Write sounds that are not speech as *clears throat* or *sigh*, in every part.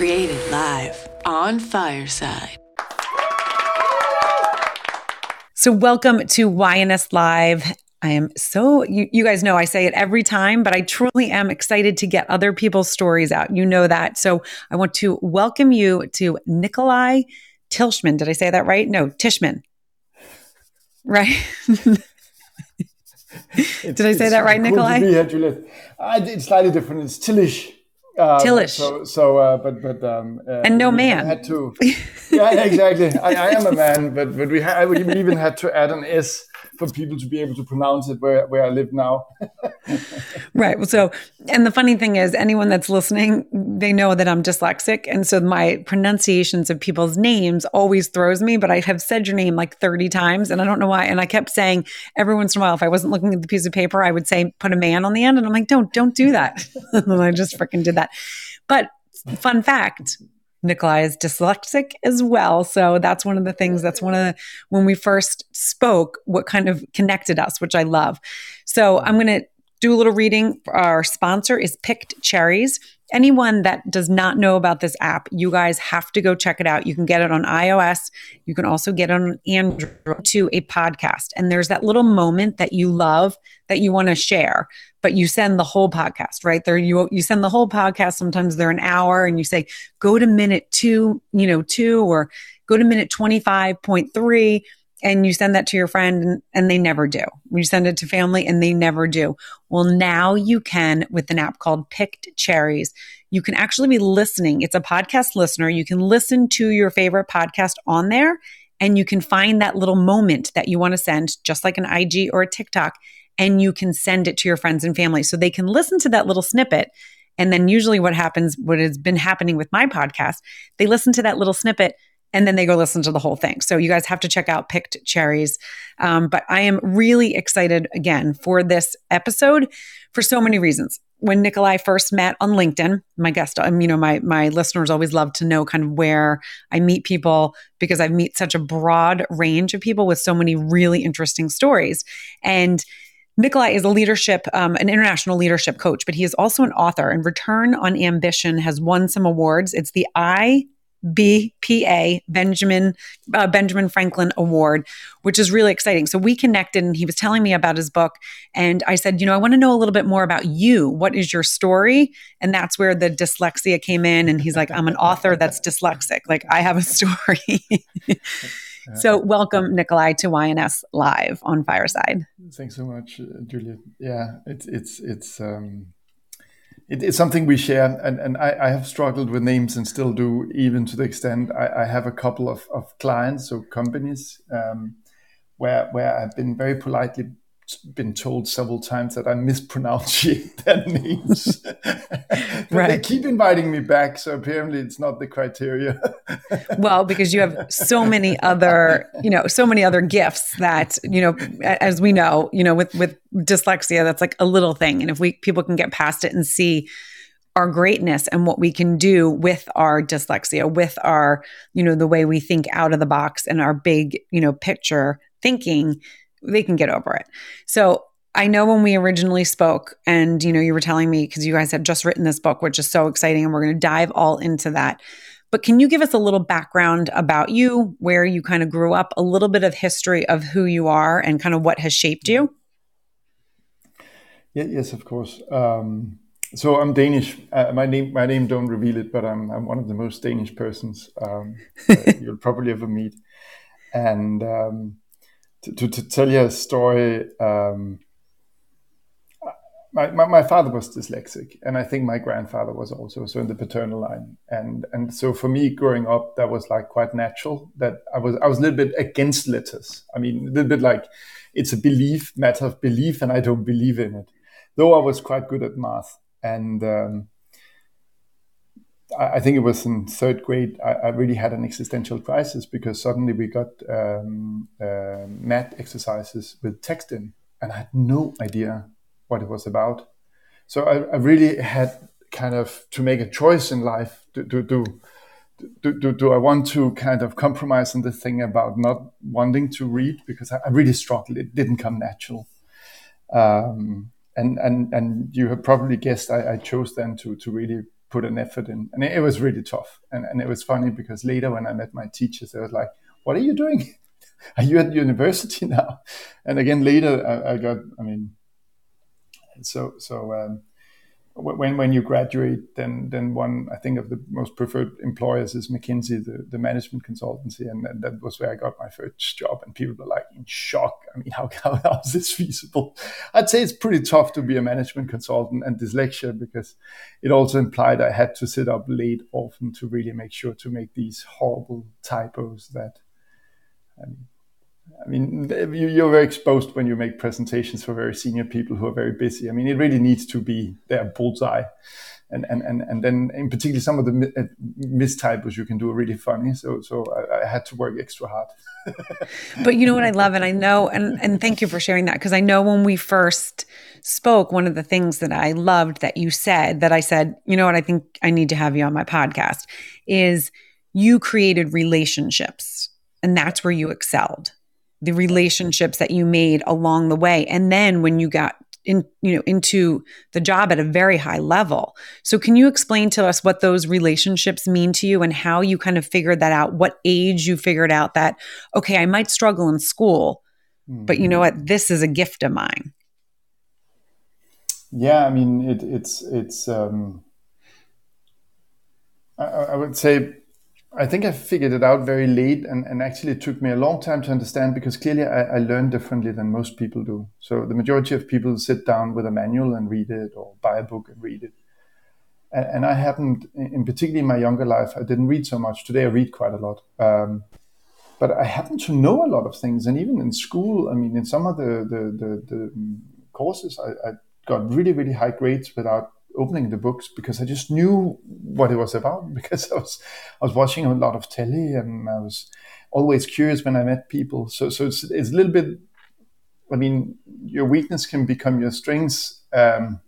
Created live on Fireside. So, welcome to YNS Live. I am so, you, you, guys know I say it every time, but I truly am excited to get other people's stories out. You know that. So, I want to welcome you to Nikolai Tilshman. Did I say that right? No, Tishman. Right? *laughs* Did I say that right, Nikolai? Yeah, Juliet. Uh, it's slightly different. It's Tillish. Uh, Tillish. So, so uh, but but um, uh, and no man. Had to. Yeah, exactly. I, I am a man, but but we ha- we even had to add an S for people to be able to pronounce it where, where I live now. *laughs* right. So, and the funny thing is, anyone that's listening, they know that I'm dyslexic. And so my pronunciations of people's names always throws me, but I have said your name like 30 times and I don't know why. And I kept saying every once in a while, if I wasn't looking at the piece of paper, I would say, put a man on the end. And I'm like, don't, don't do that. *laughs* and I just freaking did that. But fun fact, Nikolai is dyslexic as well. So that's one of the things that's one of the, when we first spoke, what kind of connected us, which I love. So I'm going to do a little reading. Our sponsor is Picked Cherries. Anyone that does not know about this app, you guys have to go check it out. You can get it on iOS. You can also get it on Android to a podcast. And there's that little moment that you love that you want to share but you send the whole podcast, right? There you you send the whole podcast. Sometimes they're an hour and you say, go to minute two, you know, two or go to minute 25.3 and you send that to your friend and, they never do. You send it to family and they never do. Well, now you can with an app called Picked Cherries. You can actually be listening. It's a podcast listener. You can listen to your favorite podcast on there and you can find that little moment that you want to send, just like an IG or a TikTok and you can send it to your friends and family so they can listen to that little snippet. And then usually what happens, what has been happening with my podcast, they listen to that little snippet and then they go listen to the whole thing. So you guys have to check out Picked Cherries. Um, but I am really excited again for this episode for so many reasons. When Nikolai first met on LinkedIn, my guest, um, you know, my my listeners always love to know kind of where I meet people because I meet such a broad range of people with so many really interesting stories. And Nikolai is a leadership, um, an international leadership coach, but he is also an author. And Return on Ambition has won some awards. It's the IBPA Benjamin uh, Benjamin Franklin Award, which is really exciting. So we connected, and he was telling me about his book, and I said, you know, I want to know a little bit more about you. What is your story? And that's where the dyslexia came in. And he's like, I'm an author that's dyslexic. Like I have a story. *laughs* So, welcome, Nikolai, to YNS Live on Fireside. Thanks so much, uh, Juliet. Yeah, it's it's it's um, it, it's something we share, and and I, I, have struggled with names and still do, even to the extent I, I have a couple of, of clients or companies um, where where I've been very politely been told several times that I mispronounce *laughs* *laughs* their names. right. They keep inviting me back, so apparently it's not the criteria. *laughs* well, because you have so many other, you know, so many other gifts that, you know, as we know, you know, with with dyslexia, that's like a little thing, and if we people can get past it and see our greatness and what we can do with our dyslexia, with our, you know, the way we think out of the box and our big, you know, picture thinking they can get over it. So I know when we originally spoke, and you know, you were telling me because you guys had just written this book, which is so exciting, and we're going to dive all into that. But can you give us a little background about you, where you kind of grew up, a little bit of history of who you are, and kind of what has shaped you? Yeah, yes, of course. Um, so I'm Danish. Uh, my name, my name, don't reveal it, but I'm I'm one of the most Danish persons um, *laughs* you'll probably ever meet, and. Um, to, to, tell you a story, um, my, my, my, father was dyslexic, and I think my grandfather was also so in the paternal line, and and so for me growing up, that was like quite natural. That I was I was a little bit against letters. I mean, a little bit like it's a belief matter of belief, and I don't believe in it. Though I was quite good at math, and um, I think it was in third grade, I, I, really had an existential crisis because suddenly we got um, uh, math exercises with text in, and I had no idea what it was about. So I, I really had kind of to make a choice in life. Do, do, do, do, do, I want to kind of compromise on the thing about not wanting to read because I, I really struggled. It didn't come natural. Um, and, and, and you have probably guessed I, I chose then to, to really put an effort in. And it, it was really tough. And, and it was funny because later when I met my teachers, they was like, what are you doing? *laughs* are you at university *laughs* now? And again, later I, I got, I mean, so, so, um, when when you graduate, then then one I think of the most preferred employers is McKinsey, the, the management consultancy, and, and that was where I got my first job. And people were like in shock. I mean, how, *laughs* how how is this feasible? I'd say it's pretty tough to be a management consultant and dyslexia because it also implied I had to sit up late often to really make sure to make these horrible typos that. Um, I mean, you're very exposed when you make presentations for very senior people who are very busy. I mean, it really needs to be their bullseye. And, and, and, and then in particular, some of the uh, mistypos you can do are really funny. So, so I, I had to work extra hard. *laughs* but you know what I love? And I know, and, and thank you for sharing that. Cause I know when we first spoke, one of the things that I loved that you said that I said, you know what, I think I need to have you on my podcast is you created relationships and that's where you excelled the relationships that you made along the way. And then when you got in you know into the job at a very high level. So can you explain to us what those relationships mean to you and how you kind of figured that out? What age you figured out that okay i might struggle in school mm-hmm. but you know what? This is a gift of mine. Yeah i mean it, it's it's um I, I would say I think I figured it out very late, and, and actually it took me a long time to understand because clearly I, I learn differently than most people do. So the majority of people sit down with a manual and read it, or buy a book and read it. And, and I hadn't, in particularly in my younger life, I didn't read so much. Today I read quite a lot. Um, but I happen to know a lot of things, and even in school, I mean, in some of the the, the, the courses, I, I got really really high grades without opening the books because I just knew what it was about *laughs* because I was I was watching a lot of telly and I was always curious when I met people. So so it's, it's a little bit. I mean, your weakness can become your strengths, um,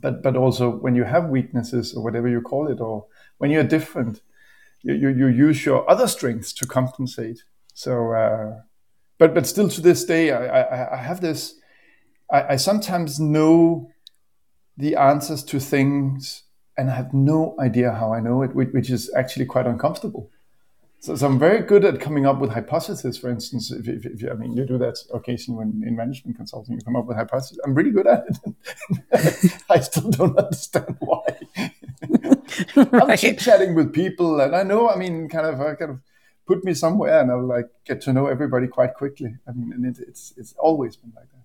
but but also when you have weaknesses or whatever you call it, or when you're different, you you, you use your other strengths to compensate. So, uh, but but still to this day, I I, I have this. I, I sometimes know the answers to things and I have no idea how I know it, which is actually quite uncomfortable. So, so I'm very good at coming up with hypotheses. For instance, if, if, if, I mean, you do that occasionally when in management consulting, you come up with hypotheses. I'm really good at it. *laughs* I still don't understand why. *laughs* right. I'm chit chatting with people, and I know. I mean, kind of, uh, kind of put me somewhere, and I'll like get to know everybody quite quickly. I mean, and it, it's it's always been like that.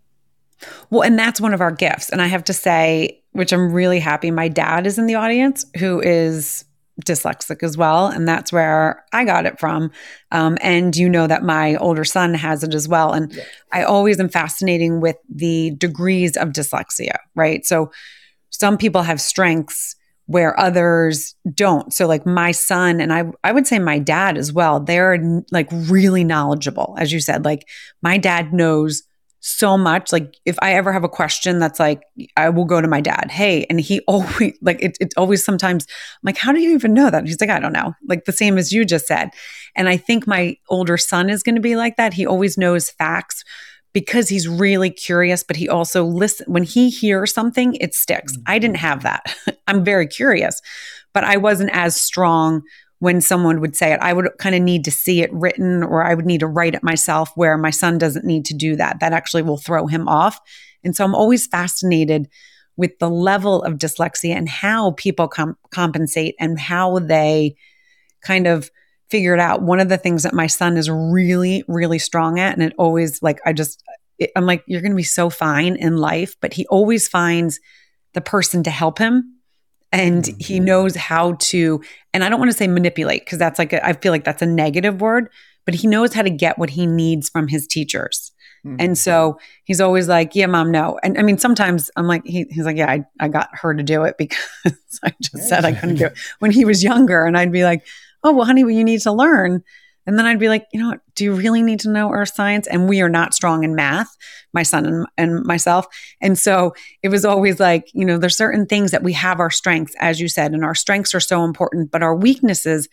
Well, and that's one of our gifts. And I have to say, which I'm really happy, my dad is in the audience who is dyslexic as well. And that's where I got it from. Um, and you know that my older son has it as well. And yeah. I always am fascinating with the degrees of dyslexia, right? So some people have strengths where others don't. So like my son and I I would say my dad as well, they're like really knowledgeable as you said. Like my dad knows so much. Like if I ever have a question that's like, I will go to my dad. Hey, and he *laughs* always like it, it's always sometimes I'm like, how do you even know that? He's like, I don't know. Like the same as you just said. And I think my older son is going to be like that. He always knows facts because he's really curious, but he also listen when he hears something, it sticks. Mm-hmm. I didn't have that. *laughs* I'm very curious, but I wasn't as strong when someone would say it. I would kind of need to see it written or I would need to write it myself, where my son doesn't need to do that. That actually will throw him off. And so I'm always fascinated with the level of dyslexia and how people com- compensate and how they kind of figure it out. One of the things that my son is really, really strong at, and it always like, I just, it, I'm like, you're going to be so fine in life, but he always finds the person to help him and mm-hmm. he knows how to and i don't want to say manipulate because that's like a, I feel like that's a negative word but he knows how to get what he needs from his teachers. Mm-hmm. and so he's always like yeah mom no. And i mean sometimes i'm like he, he's like yeah I, I got her to do it because *laughs* i just said i couldn't do it. When he was younger and i'd be like oh well honey well, you need to learn and then I'd be like, you know what? Do you really need to know earth science? And we are not strong in math, my son and, and myself. And so it was always like, you know, there's certain things that we have our strengths, as you said, and our strengths are so important, but our weaknesses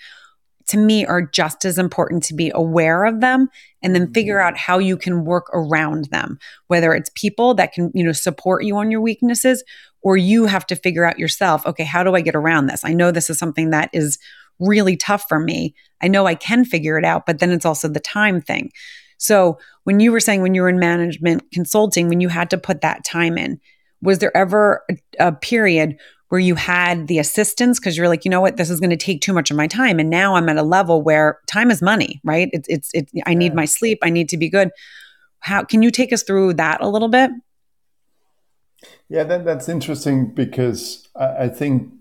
to me are just as important to be aware of them and then figure mm-hmm. out how you can work around them whether it's people that can you know support you on your weaknesses or you have to figure out yourself okay how do i get around this i know this is something that is really tough for me. I know i can figure it out but then it's also the time thing. So when you were saying when you were in management consulting when you had to put that time in was there ever a, a period where you had the assistance? Because you're like, you know what, this is going to take too much of my time, and now I'm at a level where time is money, right? It's it's it's I need my sleep, I need to be good. How can you take us through that a little bit? Yeah, that, that's interesting because I, I think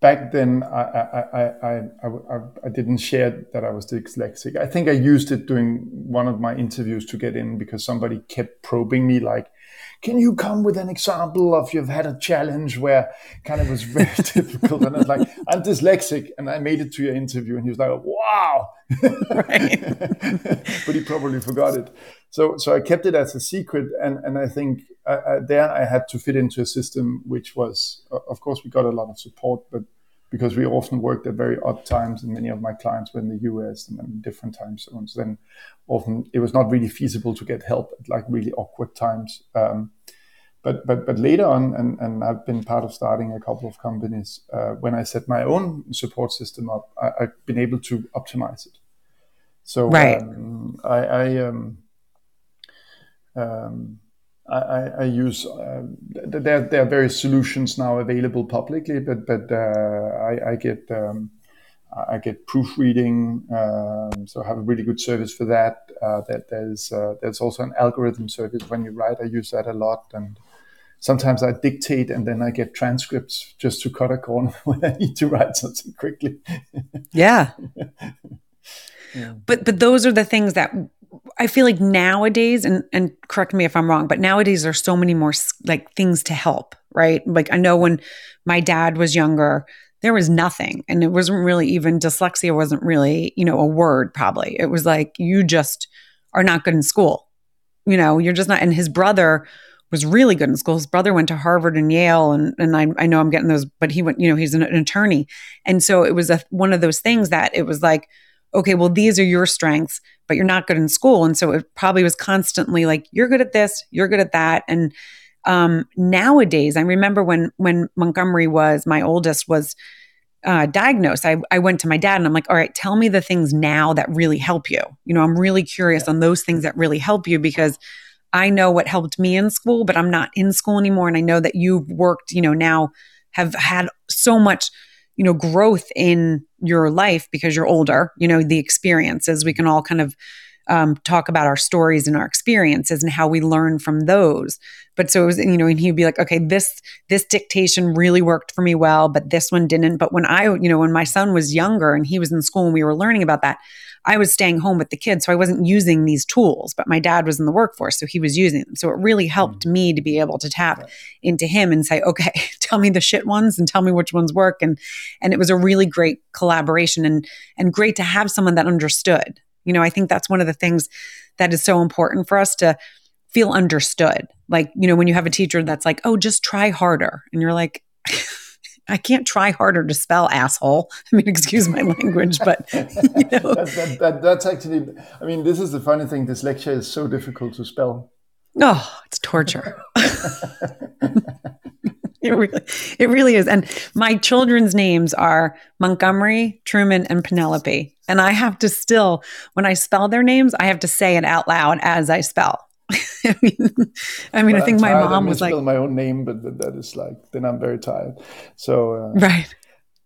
back then I I, I, I, didn't share that I was dyslexic. I think I used it during one of my interviews to get in because somebody kept probing me like, can you come with an example of you've had a challenge where kind of was very *laughs* difficult? And I was like, I'm dyslexic. And I made it to your interview. And he was like, wow. *laughs* but he probably forgot it. So, so I kept it as a secret. And, and I think uh, uh, there I had to fit into a system, which was, of course, we got a lot of support, but because we often worked at very odd times and many of my clients were in the US and in different time zones, then often it was not really feasible to get help at like really awkward times. Um, but, but, but later on, and, and I've been part of starting a couple of companies, uh, when I set my own support system up, I, have been able to optimize it. So right. um, I, I um, um, I, I, use uh, there. There are various solutions now available publicly, but but uh, I, I, get um, I get proofreading, um, so I have a really good service for that. Uh, that there's uh, there's also an algorithm service when you write. I use that a lot, and sometimes I dictate and then I get transcripts just to cut a corner *laughs* when I need to write something quickly. *laughs* yeah. yeah. But but those are the things that I feel like nowadays, and and correct me if I'm wrong, but nowadays there's so many more like things to help, right? Like I know when my dad was younger, there was nothing, and it wasn't really even dyslexia wasn't really you know a word. Probably it was like you just are not good in school, you know, you're just not. And his brother was really good in school. His brother went to Harvard and Yale, and and I, I know I'm getting those, but he went, you know, he's an, an attorney, and so it was a one of those things that it was like okay, well, these are your strengths, but you're not good in school. And so it probably was constantly like, you're good at this, you're good at that. And um, nowadays, I remember when when Montgomery was my oldest was uh, diagnosed, I, I went to my dad and I'm like, all right, tell me the things now that really help you. You know, I'm really curious yeah. on those things that really help you because I know what helped me in school, but I'm not in school anymore. And I know that you've worked, you know, now have had so much you know, growth in your life because you're older, you know, the experiences. We can all kind of um, talk about our stories and our experiences and how we learn from those. But so it was, you know, and he'd be like, okay, this this dictation really worked for me well, but this one didn't. But when I, you know, when my son was younger and he was in school and we were learning about that, I was staying home with the kids, so I wasn't using these tools. But my dad was in the workforce, so he was using them. So it really helped mm-hmm. me to be able to tap into him and say, okay, *laughs* tell me the shit ones and tell me which ones work. And and it was a really great collaboration and and great to have someone that understood you know, I think that's one of the things that is so important for us to feel understood. Like, you know, when you have a teacher that's like, oh, just try harder. And you're like, *laughs* I can't try harder to spell asshole. *laughs* I mean, excuse my language, but *laughs* you know. that, that, that, that's actually, I mean, this is the funny thing. Dyslexia is so difficult to spell. Oh, it's torture. *laughs* it really, it really is. And my children's names are Montgomery, Truman, and Penelope. And I have to still, when I spell their names, I have to say it out loud as I spell. *laughs* I mean, I, mean, I think my mom was like, my own name, but, but that is like, then I'm very tired. So, uh, right.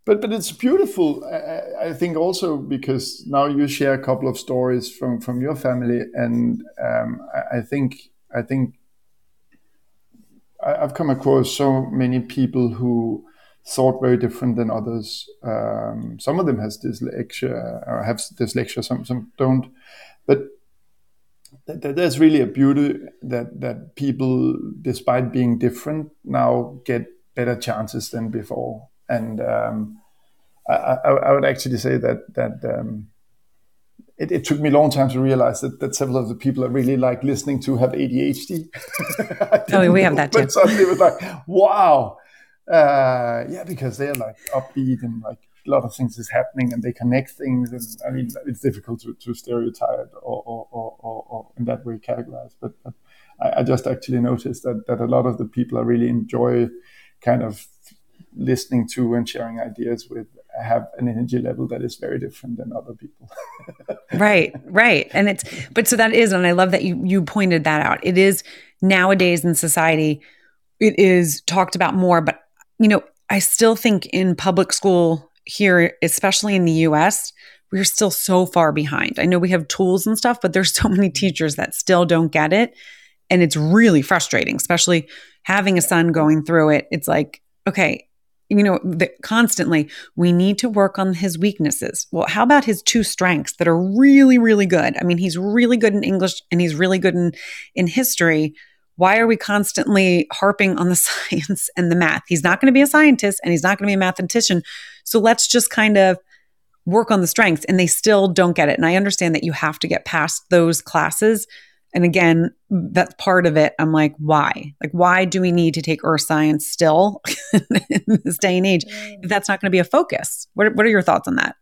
But, but it's beautiful. I, I, think also because now you share a couple of stories from, from your family. And um, I, I think, I think I've come across so many people who thought very different than others. Um, some of them has dyslexia or have dyslexia, some some don't. But th- th- there's really a beauty that that people, despite being different, now get better chances than before. And um, I, I, I, would actually say that that um, it, it, took me a long time to realize that, that several of the people I really like listening to have ADHD. *laughs* oh, we have that too. But suddenly it was like, wow. Uh, yeah, because they're like upbeat and like a lot of things is happening and they connect things. And I mean, it's difficult to, to stereotype or, or, or, or, in that way categorize. But, but I, I, just actually noticed that, that a lot of the people I really enjoy kind of listening to and sharing ideas with have an energy level that is very different than other people. *laughs* right, right. And it's but so that is and I love that you you pointed that out. It is nowadays in society it is talked about more but you know, I still think in public school here especially in the US we're still so far behind. I know we have tools and stuff but there's so many teachers that still don't get it and it's really frustrating especially having a son going through it. It's like okay, you know, the, constantly, we need to work on his weaknesses. Well, how about his two strengths that are really, really good? I mean, he's really good in English and he's really good in, in history. Why are we constantly harping on the *laughs* science and the math? He's not going to be a scientist and he's not going to be a mathematician. So let's just kind of work on the strengths. And they still don't get it. And I understand that you have to get past those classes and again, that's part of it. I'm like, why? Like, why do we need to take earth science still *laughs* in this day and age if that's not going to be a focus? What, what are your thoughts on that?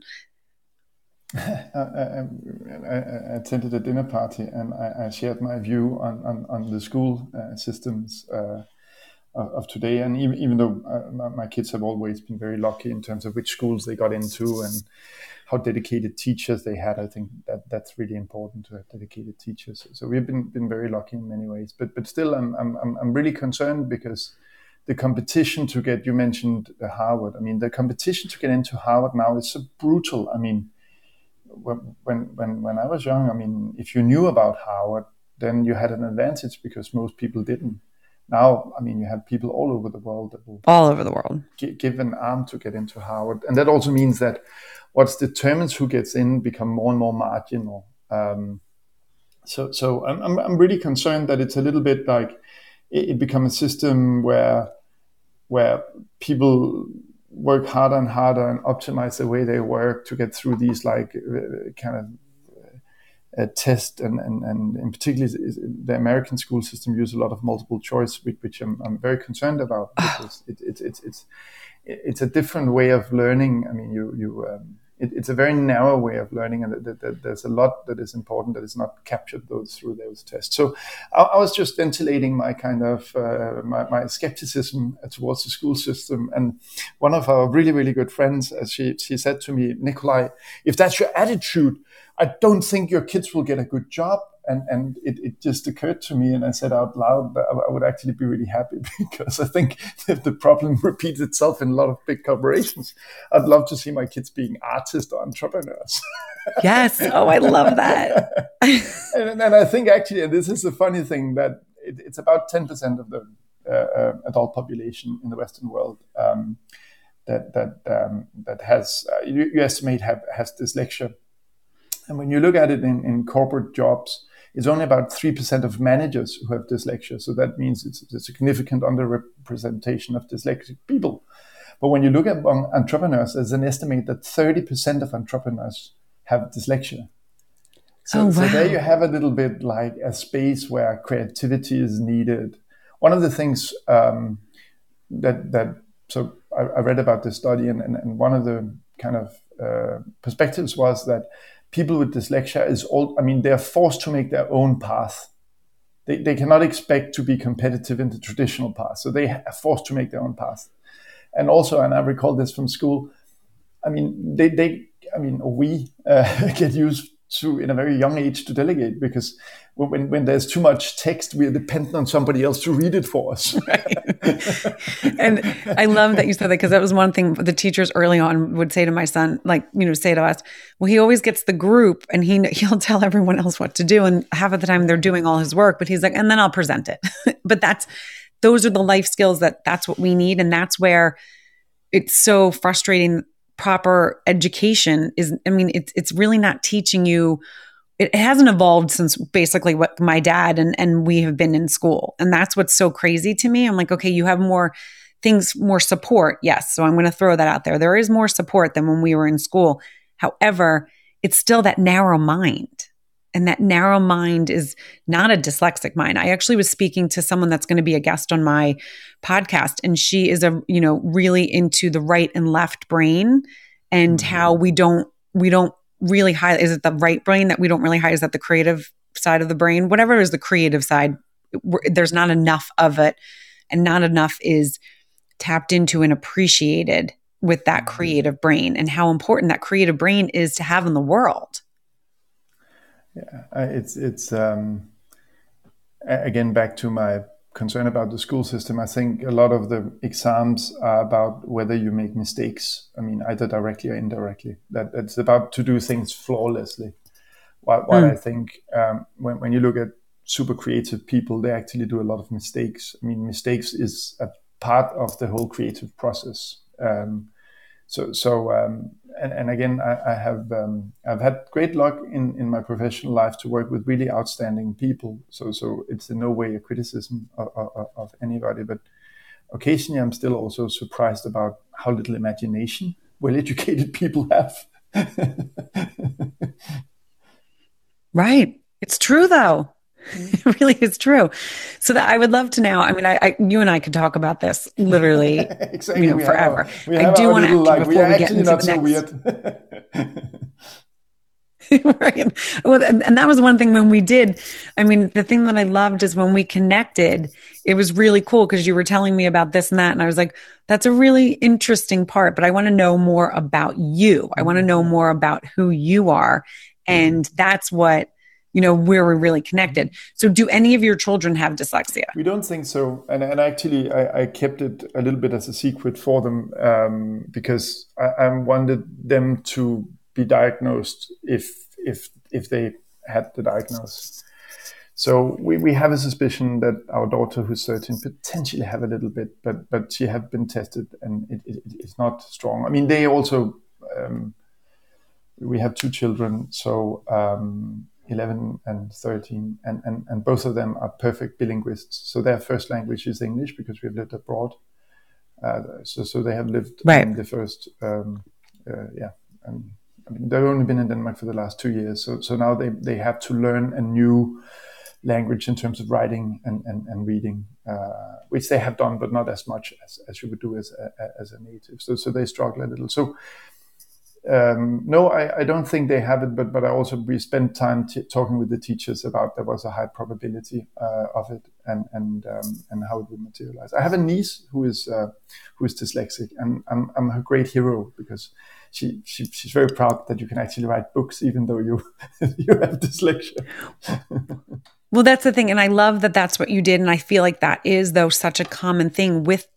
*laughs* I, I, I, attended a dinner party and I, I shared my view on, on, on the school uh, systems uh, of, of, today. And even, even though uh, my, my, kids have always been very lucky in terms of which schools they got into and how dedicated teachers they had. I think that that's really important to have dedicated teachers. So we've been been very lucky in many ways. But but still, I'm I'm I'm really concerned because the competition to get you mentioned Harvard. I mean, the competition to get into Harvard now is so brutal. I mean, when when when I was young, I mean, if you knew about Harvard, then you had an advantage because most people didn't. Now, I mean, you have people all over the world that will all over the world give an arm to get into Harvard, and that also means that what determines who gets in become more and more marginal. Um, so, so I'm, I'm really concerned that it's a little bit like it, it becomes a system where where people work harder and harder and optimize the way they work to get through these like uh, kind of uh, test and, and, and in particular the American school system use a lot of multiple choice which, which I'm, I'm very concerned about because it, it, it's it's it's a different way of learning I mean you you um, it, it's a very narrow way of learning, and there's a lot that is important that is not captured through those tests. So I, I was just ventilating my kind of uh, my, my, skepticism towards the school system, and one of our really really good friends, as she she said to me, Nikolai, if that's your attitude, I don't think your kids will get a good job and and it, it just occurred to me and i said out loud that i would actually be really happy *laughs* because i think if the problem *laughs* repeats itself in a lot of big corporations. I'd love to see my kids being artists or entrepreneurs. *laughs* Yes. Oh i love that. And, and, i think actually and this is the funny thing that it, it's about 10% of the uh, uh, adult population in the western world um, that that um, that has uh, you, you, estimate have, has dyslexia. And when you look at it in, in corporate jobs it's only about 3% of managers who have dyslexia. So that means it's a significant underrepresentation of dyslexic people. But when you look at entrepreneurs, there's an estimate that 30% of entrepreneurs have dyslexia. So, oh, wow. so there you have a little bit like a space where creativity is needed. One of the things um, that that so I, I, read about this study, and, and, and one of the kind of uh, perspectives was that people with dyslexia is all, I mean, they're forced to make their own path. They, they cannot expect to be competitive in the traditional path. So they are forced to make their own path. And also, and I recall this from school, I mean, they, they I mean, we uh, *laughs* get used to in a very young age to delegate because when, when there's too much text, we are dependent on somebody else to read it for us. *laughs* right. and I love that you said that because that was one thing the teachers early on would say to my son, like, you know, say to us, well, he always gets the group and he, he'll tell everyone else what to do. And half of the time they're doing all his work, but he's like, and then I'll present it. *laughs* but that's, those are the life skills that that's what we need. And that's where it's so frustrating. Proper education is, I mean, it's, it's really not teaching you it hasn't evolved since basically what my dad and, and we have been in school. And that's what's so crazy to me. I'm like, okay, you have more things, more support. Yes. So I'm going to throw that out there. There is more support than when we were in school. However, it's still that narrow mind. And that narrow mind is not a dyslexic mind. I actually was speaking to someone that's going to be a guest on my podcast, and she is a, you know, really into the right and left brain and mm-hmm. how we don't we don't really high is it the right brain that we don't really high is that the creative side of the brain whatever is the creative side there's not enough of it and not enough is tapped into and appreciated with that mm-hmm. creative brain and how important that creative brain is to have in the world yeah it's it's um again back to my concern about the school system. I think a lot of the exams are about whether you make mistakes. I mean either directly or indirectly. That it's about to do things flawlessly. While, while mm. i think um, when, when you look at super creative people they actually do a lot of mistakes. I mean mistakes is a part of the whole creative process. Um, so so um, and, and again I, I have um, I've had great luck in, in my professional life to work with really outstanding people. So so it's in no way a criticism of, of, of anybody but occasionally I'm still also surprised about how little imagination well educated *laughs* people have. *laughs* Right. It's true though *laughs* it really is true. So that I would love to now. I mean, I, I you and I could talk about this literally, exactly. *laughs* you know, we forever. I do want to like, before we, we get into not the so next. *laughs* right. Well, and, and that was one thing when we did. I mean, the thing that I loved is when we connected. It was really cool because you were telling me about this and that, and I was like, "That's a really interesting part." But I want to know more about you. I want to know more about who you are, and that's what you know where we're really connected. So do any of your children have dyslexia? We don't think so. And, and actually I, I kept it a little bit as a secret for them um, because I, I, wanted them to be diagnosed if if if they had the diagnosis. So we, we have a suspicion that our daughter who's 13 potentially have a little bit but but she have been tested and it, it, it's not strong. I mean they also um, we have two children so um, 11 and 13, and, and, and both of them are perfect bilinguists. So their first language is English because we've lived abroad. Uh, so, so they have lived right. in the first, um, uh, yeah. And, I mean, they've only been in Denmark for the last two years. So, so now they, they have to learn a new language in terms of writing and, and, and reading, uh, which they have done, but not as much as, as you would do as a, as a native. So, so they struggle a little. So, um, no, I, I, don't think they have it, but but I also we spent time t- talking with the teachers about there was a high probability uh, of it and and um, and how it would materialize. I have a niece who is uh, who is dyslexic, and I'm I'm her great hero because she, she she's very proud that you can actually write books even though you *laughs* you have dyslexia. *laughs* well, that's the thing, and I love that that's what you did, and I feel like that is though such a common thing with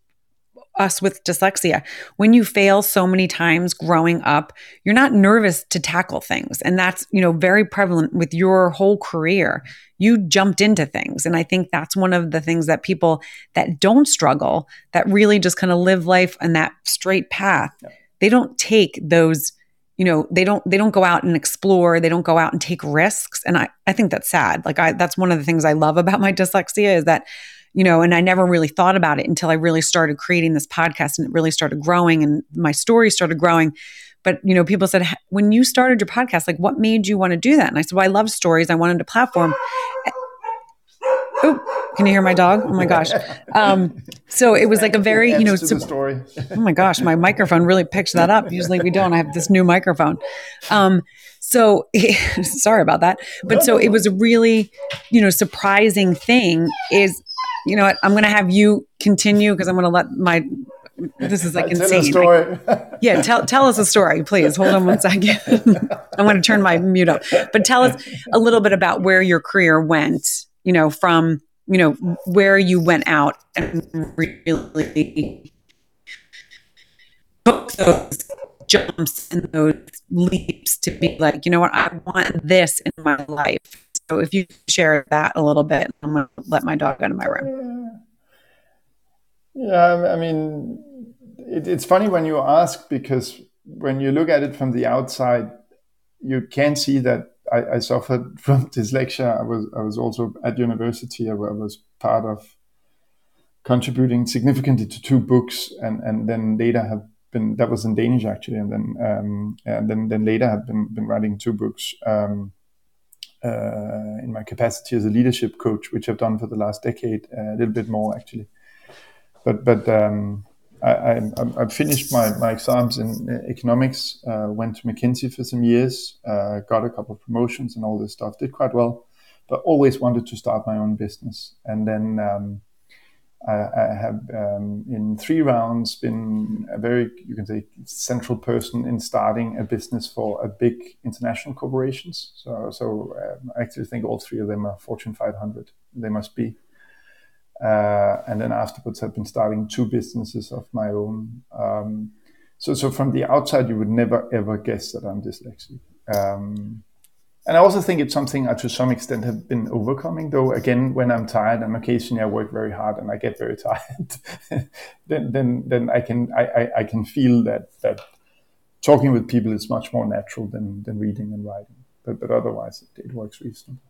us with dyslexia. When you fail so many times growing up, you're not nervous to tackle things. And that's, you know, very prevalent with your whole career. You jumped into things. And I think that's one of the things that people that don't struggle, that really just kind of live life on that straight path, they don't take those you know they don't they don't go out and explore they don't go out and take risks and i i think that's sad like i that's one of the things i love about my dyslexia is that you know, and I never really thought about it until I really started creating this podcast and it really started growing and my story started growing. But, you know, people said, when you started your podcast, like what made you want to do that? And I said, well, I love stories. I wanted a platform. Oh, can you hear my dog? Oh my gosh. Um, so it was like a very, you know, story. oh my gosh, my microphone really picked that up. Usually we don't. I have this new microphone. Um, so *laughs* sorry about that. But so it was a really, you know, surprising thing is you know what? I'm going to have you continue because I'm going to let my. This is like *laughs* insane. Story. yeah, tell tell us a story, please. Hold on one second. *laughs* I'm going to turn my mute up. But tell us a little bit about where your career went. You know, from you know where you went out and really took those jumps and those leaps to be like, you know what, I want this in my life. So if you share that a little bit, I'm going to let my dog out of my room. Yeah, I mean, it, it's funny when you ask because when you look at it from the outside, you can see that I, I suffered *laughs* from dyslexia. I was I was also at university. I was part of contributing significantly to two books, and and then later have been that was in Danish actually, and then um, and then then later have been been writing two books. Um, in my capacity as a leadership coach, which I've done for the last decade, uh, a little bit more actually. But but um, I, I, I, finished my, my exams in economics, uh, went to McKinsey for some years, uh, got a couple of promotions and all this stuff, did quite well, but always wanted to start my own business. And then um, I, I, have, um, in three rounds, been a very, you can say, central person in starting a business for a big international corporations. So, so um, I actually think all three of them are Fortune 500. They must be. Uh, and then afterwards, I've been starting two businesses of my own. Um, so, so from the outside, you would never ever guess that I'm dyslexic. Um, and I also think it's something I, to some extent, have been overcoming. Though again, when I'm tired, and occasionally I work very hard and I get very *laughs* tired, then then then I can I, I, I, can feel that that talking with people is much more natural than than reading and writing. But but otherwise, it, it works reasonably.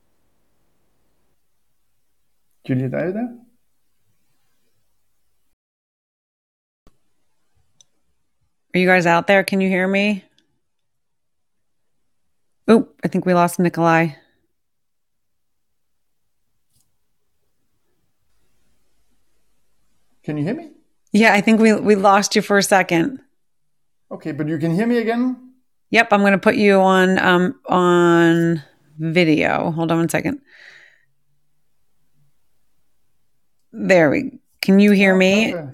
Juliet, are you there? Are you guys out there? Can you hear me? Oh, I think we lost Nikolai. Can you hear me? Yeah, I think we we lost you for a second. Okay, but you can hear me again? Yep, I'm going to put you on um on video. Hold on one second. There we. Can you hear me? Okay.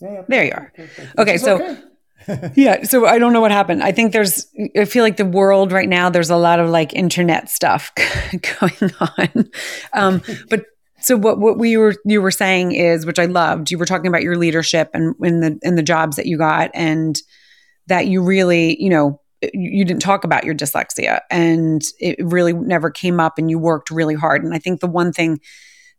Yeah, there you are. Okay, so okay. *laughs* yeah, so I don't know what happened. I think there's I feel like the world right now there's a lot of like internet stuff *laughs* going on. Um, but so what what we were you were saying is which I loved. You were talking about your leadership and in the in the jobs that you got and that you really, you know, you didn't talk about your dyslexia and it really never came up and you worked really hard. And I think the one thing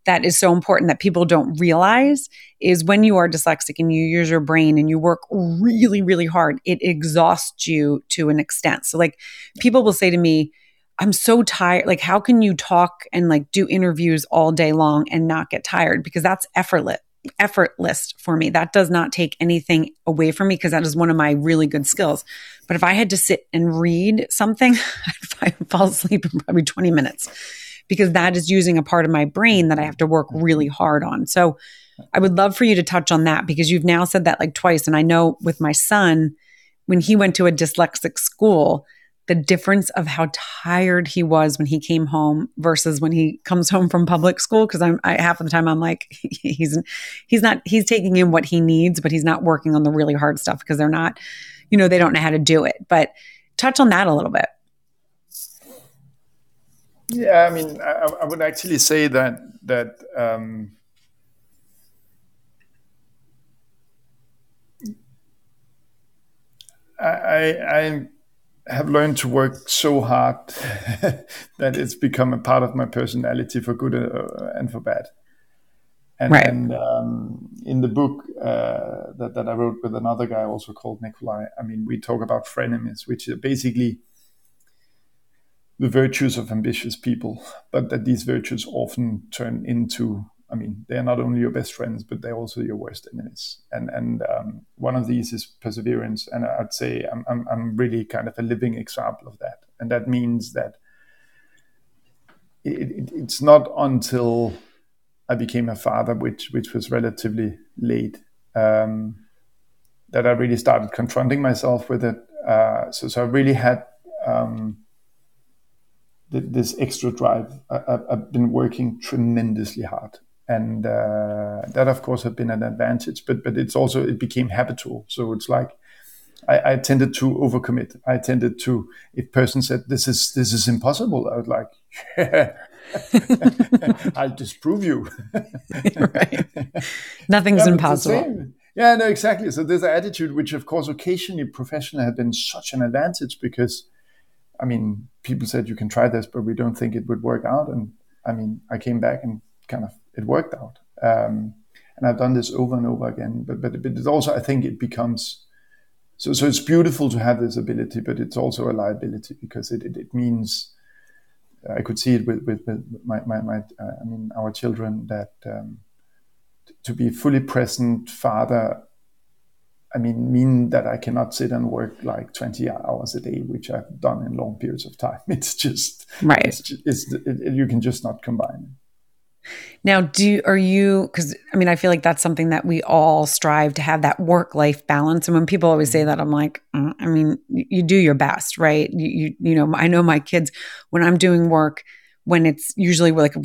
that is so important that people don't realize is when you are dyslexic and you use your brain and you work really, really hard, it exhausts you to an extent. So, like, people will say to me, I'm so tired. Like, how can you talk and like do interviews all day long and not get tired? Because that's effortless effortless for me. That does not take anything away from me because that is one of my really good skills. But if I had to sit and read something, *laughs* I'd fall asleep in probably 20 minutes because that is using a part of my brain that I have to work mm-hmm. really hard on. So I would love for you to touch on that because you've now said that like twice. And I know with my son, when he went to a dyslexic school, the difference of how tired he was when he came home versus when he comes home from public school because i'm I, half of the time i'm like *laughs* he's he's not he's taking in what he needs but he's not working on the really hard stuff because they're not you know they don't know how to do it but touch on that a little bit yeah, I mean, I, I would actually say that that um, I, I have learned to work so hard *laughs* that it's become a part of my personality for good uh, and for bad. And, right. and um, in the book uh, that, that I wrote with another guy also called Nikolai, I mean, we talk about frenemies, which are basically the virtues of ambitious people, but that these virtues often turn into I mean, they're not only your best friends, but they're also your worst enemies. And and um, one of these is perseverance. And I'd say I'm, I'm, I'm really kind of a living example of that. And that means that it, it, it's not until I became a father, which which was relatively late, um, that I really started confronting myself with it. Uh, so so I really had. Um, this extra drive. I, have been working tremendously hard, and uh, that, of course, has been an advantage. But but it's also it became habitual. So it's like I, I tended to overcommit. I tended to if person said this is this is impossible, I was like, yeah. *laughs* I'll disprove you. *laughs* right. Nothing's yeah, impossible. Yeah, no, exactly. So this attitude, which of course occasionally professionally had been such an advantage because I mean, people said you can try this, but we don't think it would work out. And I mean, I came back and kind of it worked out. Um, and I've done this over and over again. But but, but also I think it becomes so so it's beautiful to have this ability, but it's also a liability because it it, it means I could see it with with, with my my, my uh, I mean our children that um, to be fully present father I mean, mean that I cannot sit and work like 20 hours a day, which I've done in long periods of time. *laughs* It's just, right. It's, just, it's it, you can just not combine Now, do are you because I mean I feel like that's something that we all strive to have that work life balance. And when people always say that, I'm like, mm, I mean, you do your best, right? You, you you know, I know my kids when I'm doing work when it's usually like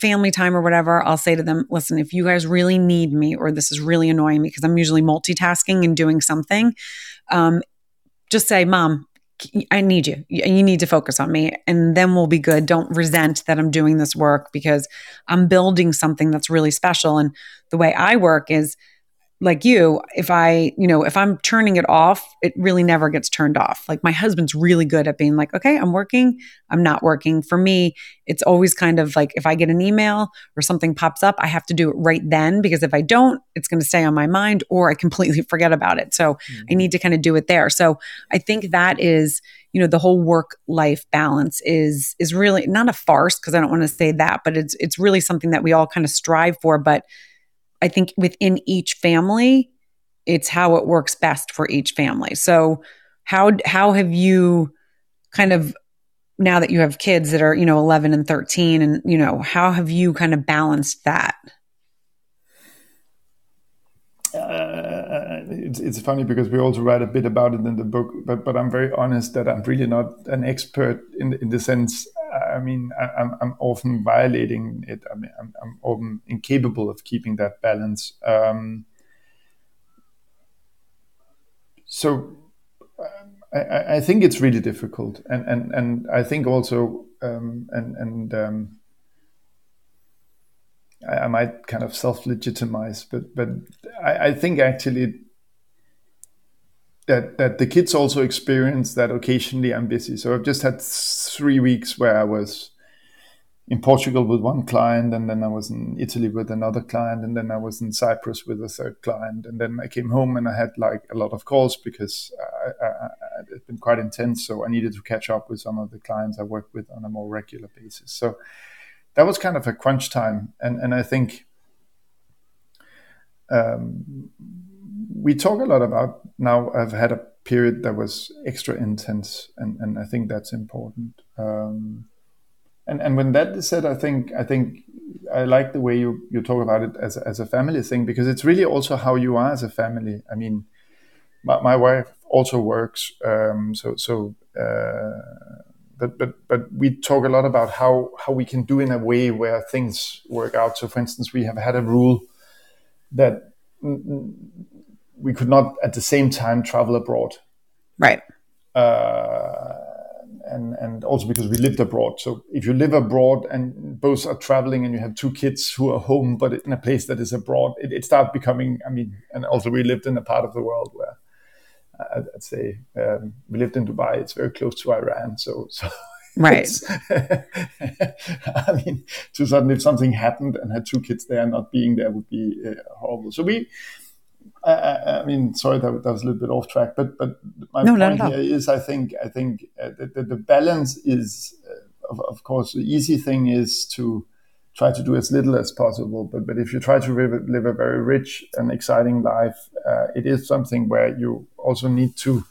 family time or whatever, I'll say to them, listen, if you guys really need me or this is really annoying me because I'm usually multitasking and doing something, um, just say, Mom, I need you. You need to focus on me and then we'll be good. Don't resent that I'm doing this work because I'm building something that's really special. And the way I work is like you, if I, you know, if I'm turning it off, it really never gets turned off. Like my husband's really good at being like, okay, I'm working, I'm not working. For me, it's always kind of like if I get an email or something pops up, I have to do it right then because if I don't, it's going to stay on my mind or I *laughs* completely forget about it. So mm-hmm. I need to kind of do it there. So I think that is, you know, the whole work life balance is is really not a farce because I don't want to say that, but it's it's really something that we all kind of strive for, but I think within each family, it's how it works best for each family. So how how have you kind of now that you have kids that are, you know, 11 and 13 and, you know, how have you kind of balanced that? Uh, it's, it's funny because we also write a bit about it in the book, but but I'm very honest that I'm really not an expert in in the sense I mean, I, am I'm often violating it. I mean, I'm, I'm often incapable of keeping that balance. Um, so I, I, think it's really difficult, and and and I think also, um, and and um, I, I, might kind of self-legitimize, but but I, I think actually that that the kids also experience that occasionally I'm busy. So I've just had three weeks where I was in Portugal with one client, and then I was in Italy with another client, and then I was in Cyprus with a third client, and then I came home and I had like a lot of calls because I, I, I, it's been quite intense. So I needed to catch up with some of the clients I work with on a more regular basis. So that was kind of a crunch time, and and I think. Um, we talk a lot about now I've had a period that was extra intense and, and I think that's important. Um, and and when that is said, I think I think I like the way you, you talk about it as, as a family thing because it's really also how you are as a family. I mean, my, my wife also works, um, so so uh, but but but we talk a lot about how how we can do in a way where things work out. So, for instance, we have had a rule that we could not at the same time travel abroad. Right. Uh, and and also because we lived abroad. So if you live abroad and both are traveling and you have two kids who are home, but in a place that is abroad, it, it started becoming. I mean, and also we lived in a part of the world where uh, I'd say um, we lived in Dubai. It's very close to Iran, so so. *laughs* Right. *laughs* I mean, to suddenly if something happened and had two kids there, not being there would be uh, horrible. So we I, I, mean, sorry that, that was a little bit off track, but but my no, point here is, I think I think uh, the, the, balance is, uh, of, of course, the easy thing is to try to do as little as possible. But but if you try to live, live a very rich and exciting life, uh, it is something where you also need to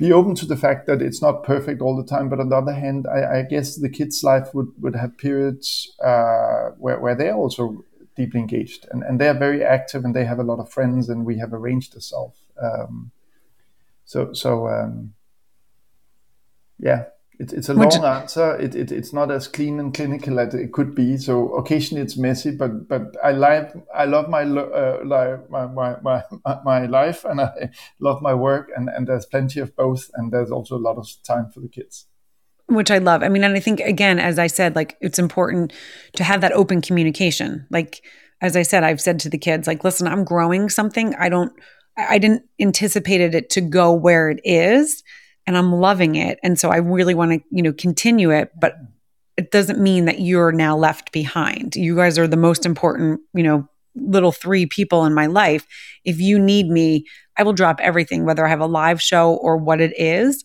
be open to the fact that it's not perfect all the time. But on the other hand, I, I guess the kids' life would, would have periods uh, where, where they're also deeply engaged. And, and they're very active and they have a lot of friends and we have arranged self um, so so um, yeah it, it's a long answer. It, it, it's not as clean and clinical as it could be. So occasionally it's messy but but i like i love my uh, life my, my, my, my life and i *laughs* love my work and and there's plenty of both and there's also a lot of time for the kids which I love. I mean, and I think again, as I said, like it's important to have that open communication. Like as I said, I've said to the kids, like, listen, I'm growing something. I don't, I didn't anticipated it to go where it is, and I'm loving it, and so I really want to, you know, continue it. But it doesn't mean that you're now left behind. You guys are the most important, you know, little three people in my life. If you need me, I will drop everything, whether I have a live show or what it is,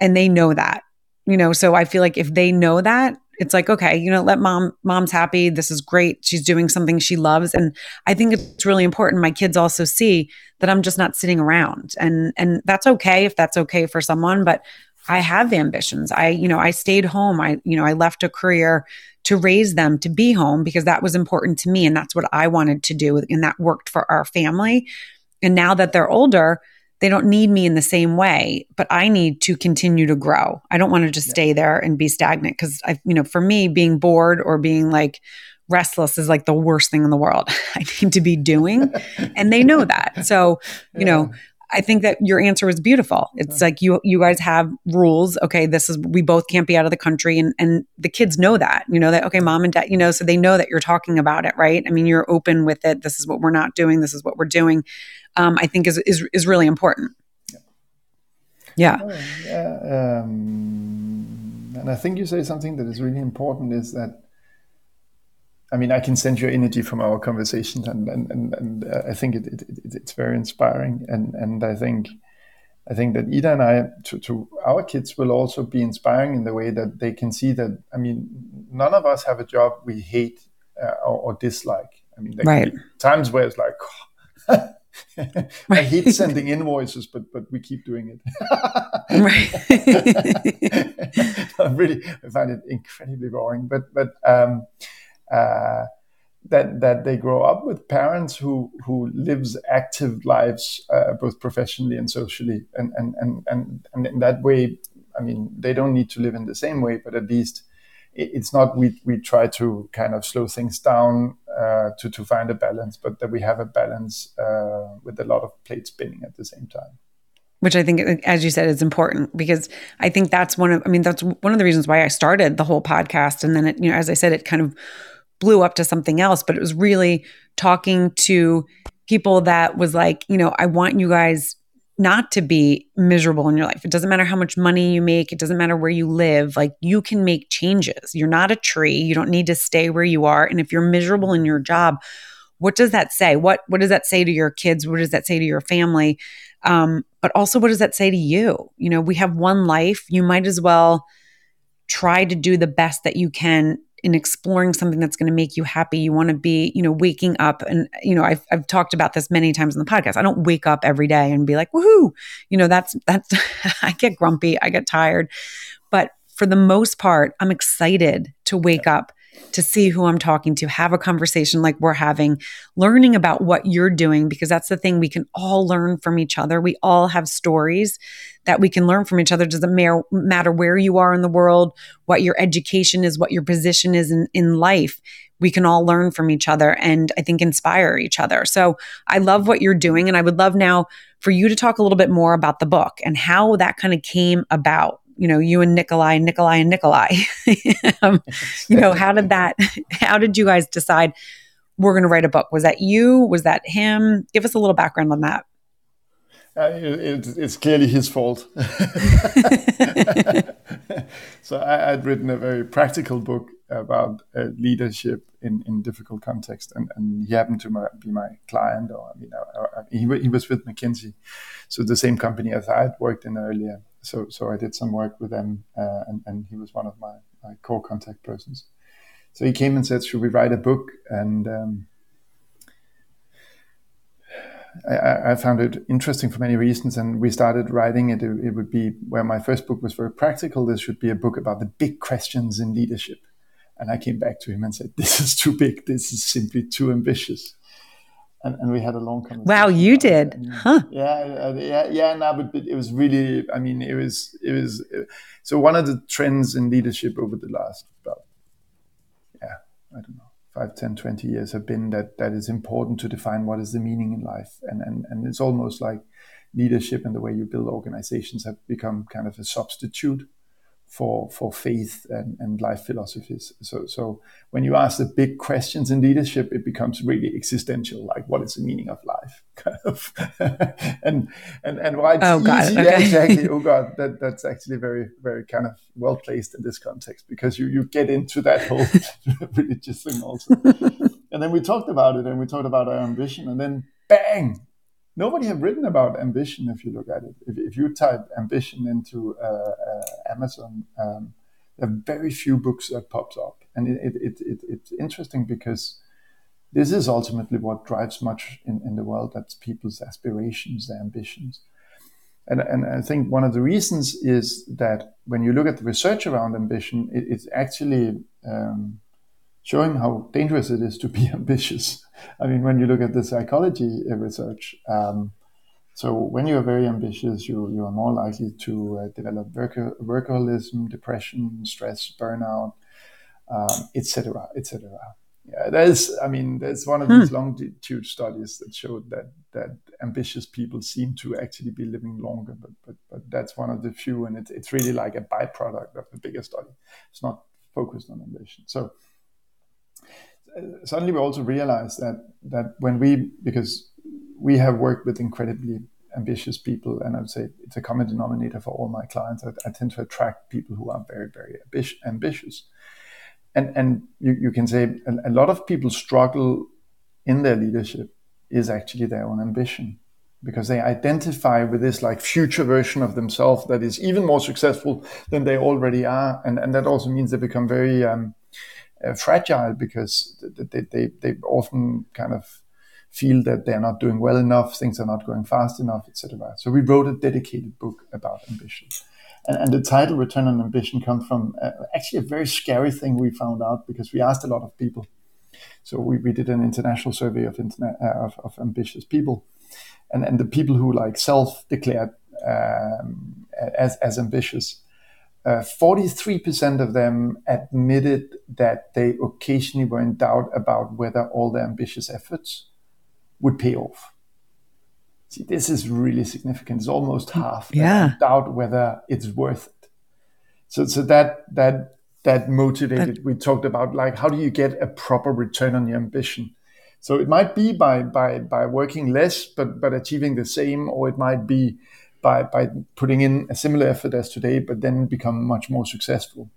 and they know that you know so i feel like if they know that it's like okay you know let mom mom's happy. This is great. She's doing something she loves. And i think it's really important. My kids also see that i'm just not sitting around. And and that's okay if that's okay for someone but I have ambitions. I, you know, I stayed home. I, you know, I left a career to raise them to be home because that was important to me. And that's what I wanted to do. And that worked for our family. And now that they're older, they don't need me in the same way, but I need to continue to grow. I don't want to just yeah. stay there and be stagnant because I, you know, for me, being bored or being like restless is like the worst thing in the world. *laughs* I need to be doing, and they know that. So, you yeah. know, I think that your answer was beautiful. It's mm-hmm. like you you guys have rules. Okay, this is we both can't be out of the country and and the kids know that. You know that okay, mom and dad, you know, so they know that you're talking about it, right? I mean, you're open with it. This is what we're not doing. This is what we're doing. Um, I think is is is really important. Yeah. Yeah. Oh, yeah um, and I think you say something that is really important is that I mean, I can sense your energy from our conversation, and and and, and uh, I think it, it, it, it's very inspiring, and and I think I think that Ida and I to, to our kids will also be inspiring in the way that they can see that I mean, none of us have a job we hate uh, or, or, dislike. I mean, there right. times where it's like. *laughs* Oh, *laughs* I hate sending *laughs* invoices, but but we keep doing it. *laughs* right. I really I find it incredibly boring, but but um, uh, that that they grow up with parents who who lives active lives uh, both professionally and socially and and, and and and in that way i mean they don't need to live in the same way but at least it's not we we try to kind of slow things down uh, to to find a balance but that we have a balance uh, with a lot of plates spinning at the same time which I think, as you said, is important because I think that's one of, I mean, that's one of the reasons why I started the whole podcast. And then, it, you know, as I said, it kind of blew up to something else, but it was really talking to people that was like, you know, I want you guys not to be miserable in your life. It doesn't matter how much money you make, it doesn't matter where you live. Like you can make changes. You're not a tree. You don't need to stay where you are. And if you're miserable in your job, what does that say? What what does that say to your kids? What does that say to your family? Um, but also what does that say to you? You know, we have one life. You might as well try to do the best that you can in exploring something that's going to make you happy. You want to be, you know, waking up and, you know, I've, I've talked about this many times in the podcast. I don't wake up every day and be like, woohoo, you know, that's, that's, *laughs* I get grumpy, I get tired. But for the most part, I'm excited to wake up to see who I'm talking to, have a conversation like we're having, learning about what you're doing, because that's the thing we can all learn from each other. We all have stories that we can learn from each other. Doesn't matter where you are in the world, what your education is, what your position is in, in life. We can all learn from each other and I think inspire each other. So I love what you're doing. And I would love now for you to talk a little bit more about the book and how that kind of came about you know you and nikolai nikolai and nikolai. *laughs* Um, you know how did that how did you guys decide we're going to write a book? Was that you? Was that him? Give us a little background on that. Uh, it, it's clearly his fault. *laughs* so I, would written a very practical book about uh, leadership in, in difficult context, and, and he happened to my, be my client, or I, I, he, he was with McKinsey, so the same company as I had worked in earlier so so I did some work with them, uh, and and he was one of my, my core contact persons. So he came and said, "Should we write a book?" And um, I, I, found it interesting for many reasons, and we started writing it. It would be where my first book was very practical. This should be a book about the big questions in leadership. And I came back to him and said, "This is too big. This is simply too ambitious." And, and we had a long conversation. Wow, you did, and, huh? Yeah, yeah, yeah. No, but, but it was really. I mean, it was it was. So one of the trends in leadership over the last about, yeah, I don't know, five, 10, 20 years have been that that is important to define what is the meaning in life, and and and it's almost like leadership and the way you build organizations have become kind of a substitute for for faith and, and life philosophies. So so when you ask the big questions in leadership, it becomes really existential, like what is the meaning of life, *laughs* kind of, *laughs* and and and why it's oh, God, easy, okay. yeah, *laughs* exactly. Oh God, that that's actually very very kind of well placed in this context because you you get into that whole religious thing also. and then we talked about it, and we talked about our ambition, and then bang, nobody have written about ambition if you look at it. If, if you type ambition into uh, uh, Amazon, um, there are very few books that pops up, and it, it, it, it's interesting because this is ultimately what drives much in, in the world. That's people's aspirations, their ambitions. And, and I think one of the reasons is that when you look at the research around ambition, it, it's actually um, showing how dangerous it is to be *laughs* ambitious. I mean, when you look at the psychology research, um, so when you are very ambitious, you, you are more likely to uh, develop workaholism, depression, stress, burnout, etc., um, etc. Et yeah, there's, I mean, there's one of hmm. these longitude studies that showed that that ambitious people seem to actually be living longer, but but, but that's one of the few, and it's it's really like a byproduct of the bigger study. It's not focused on ambition. So suddenly we also realized that that when we because we have worked with incredibly ambitious people, and I would say it's a common denominator for all my clients. I, I tend to attract people who are very, very ambitious, and and you, you can say a, a lot of people struggle in their leadership is actually their own ambition because they identify with this like future version of themselves that is even more successful than they already are, and and that also means they become very um, uh, fragile because they, they they often kind of feel that they're not doing well enough, things are not going fast enough, etc. So we wrote a dedicated book about ambition. And, and the title Return on Ambition comes from uh, actually a very scary thing we found out because we asked a lot of people. So we, we did an international survey of, internet, uh, of, of, ambitious people. And, and the people who like self-declared um, as, as ambitious, uh, 43% of them admitted that they occasionally were in doubt about whether all their ambitious efforts would pay off. See, this is really significant. It's almost mm, half. Yeah. Doubt whether it's worth it. So, so that that that motivated. That, we talked about like how do you get a proper return on your ambition. So it might be by by by working less, but but achieving the same, or it might be by by putting in a similar effort as today, but then become much more successful.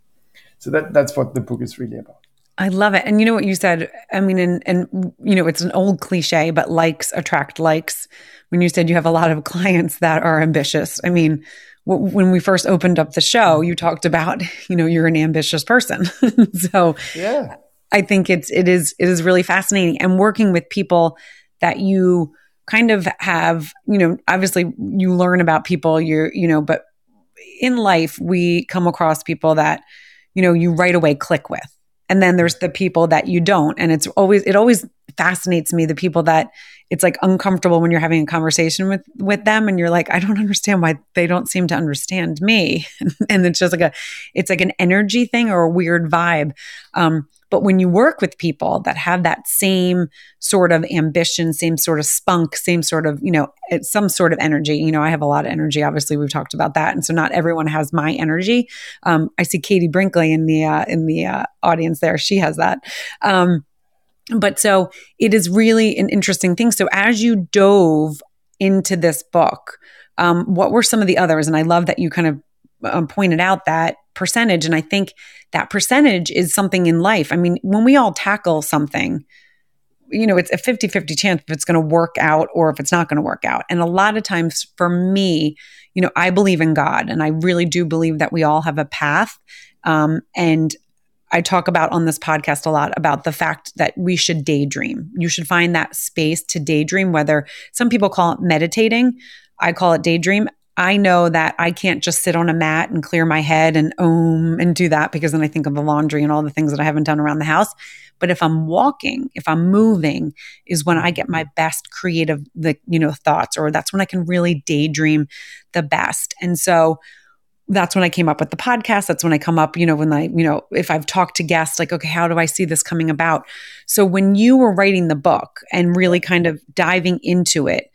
So that that's what the book is really about. I love it. And you know what you said? I mean, and, and, you know, it's an old cliche, but likes attract likes. When you said you have a lot of *laughs* clients that are ambitious, I mean, w- when we first opened up the show, you talked about, you know, you're an ambitious person. *laughs* so yeah, I think it's, it is, it is really fascinating and working with people that you kind of have, you know, obviously you learn about people you're, you know, but in life, we come across people that, you know, you right away click with. And then there's the people that you don't. And it's always it always fascinates me the people that it's like uncomfortable when you're having a conversation with with them and you're like I don't understand why they don't seem to understand me. *laughs* And it's just like a it's like an energy thing or a weird vibe. Um, but when you work with people that have that same sort of ambition, same sort of spunk, same sort of, you know, some sort of energy, you know, I have a lot of energy. Obviously, we've talked about that. And so not everyone has my energy. Um, I see Katie Brinkley in the, uh, in the uh, audience there. She has that. Um, but so it is really an interesting thing. So as you dove into this book, um, what were some of the others? And I love that you kind of um, pointed out that percentage. And I think that percentage is something in life. I mean, when we all tackle something, you know, it's a 50 50 chance if it's going to work out or if it's not going to work out. And a lot of times for me, you know, I believe in God and I really do believe that we all have a path. Um, and I talk about on this podcast a lot about the fact that we should daydream. You should find that space to daydream, whether some people call it meditating. I call it daydream. I know that I can't just sit on a mat and clear my head and om and do that because then I think of the laundry and all the things that I haven't done around the house. But if I'm walking, if I'm moving, is when I get my mm-hmm. best creative, the you know thoughts, or that's when I can really daydream the best. And so that's when I came up with the podcast. That's when I come up, you know, when I, you know, if I've talked to guests, like, okay, how do I see this coming about? So when you were writing the book and really kind of diving into it,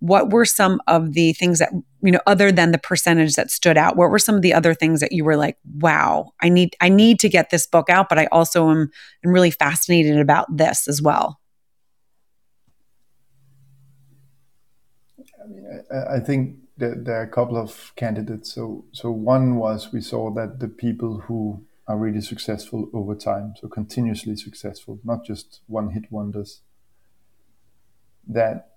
what were some of the things that you know other than the percentage that stood out what were some of the other things that you were like wow i need i need to get this book out but i also am, am really fascinated about this as well i mean i, I think there are a couple of candidates. So so one was we saw that the people who are really successful over time so continuously successful not just one hit wonders that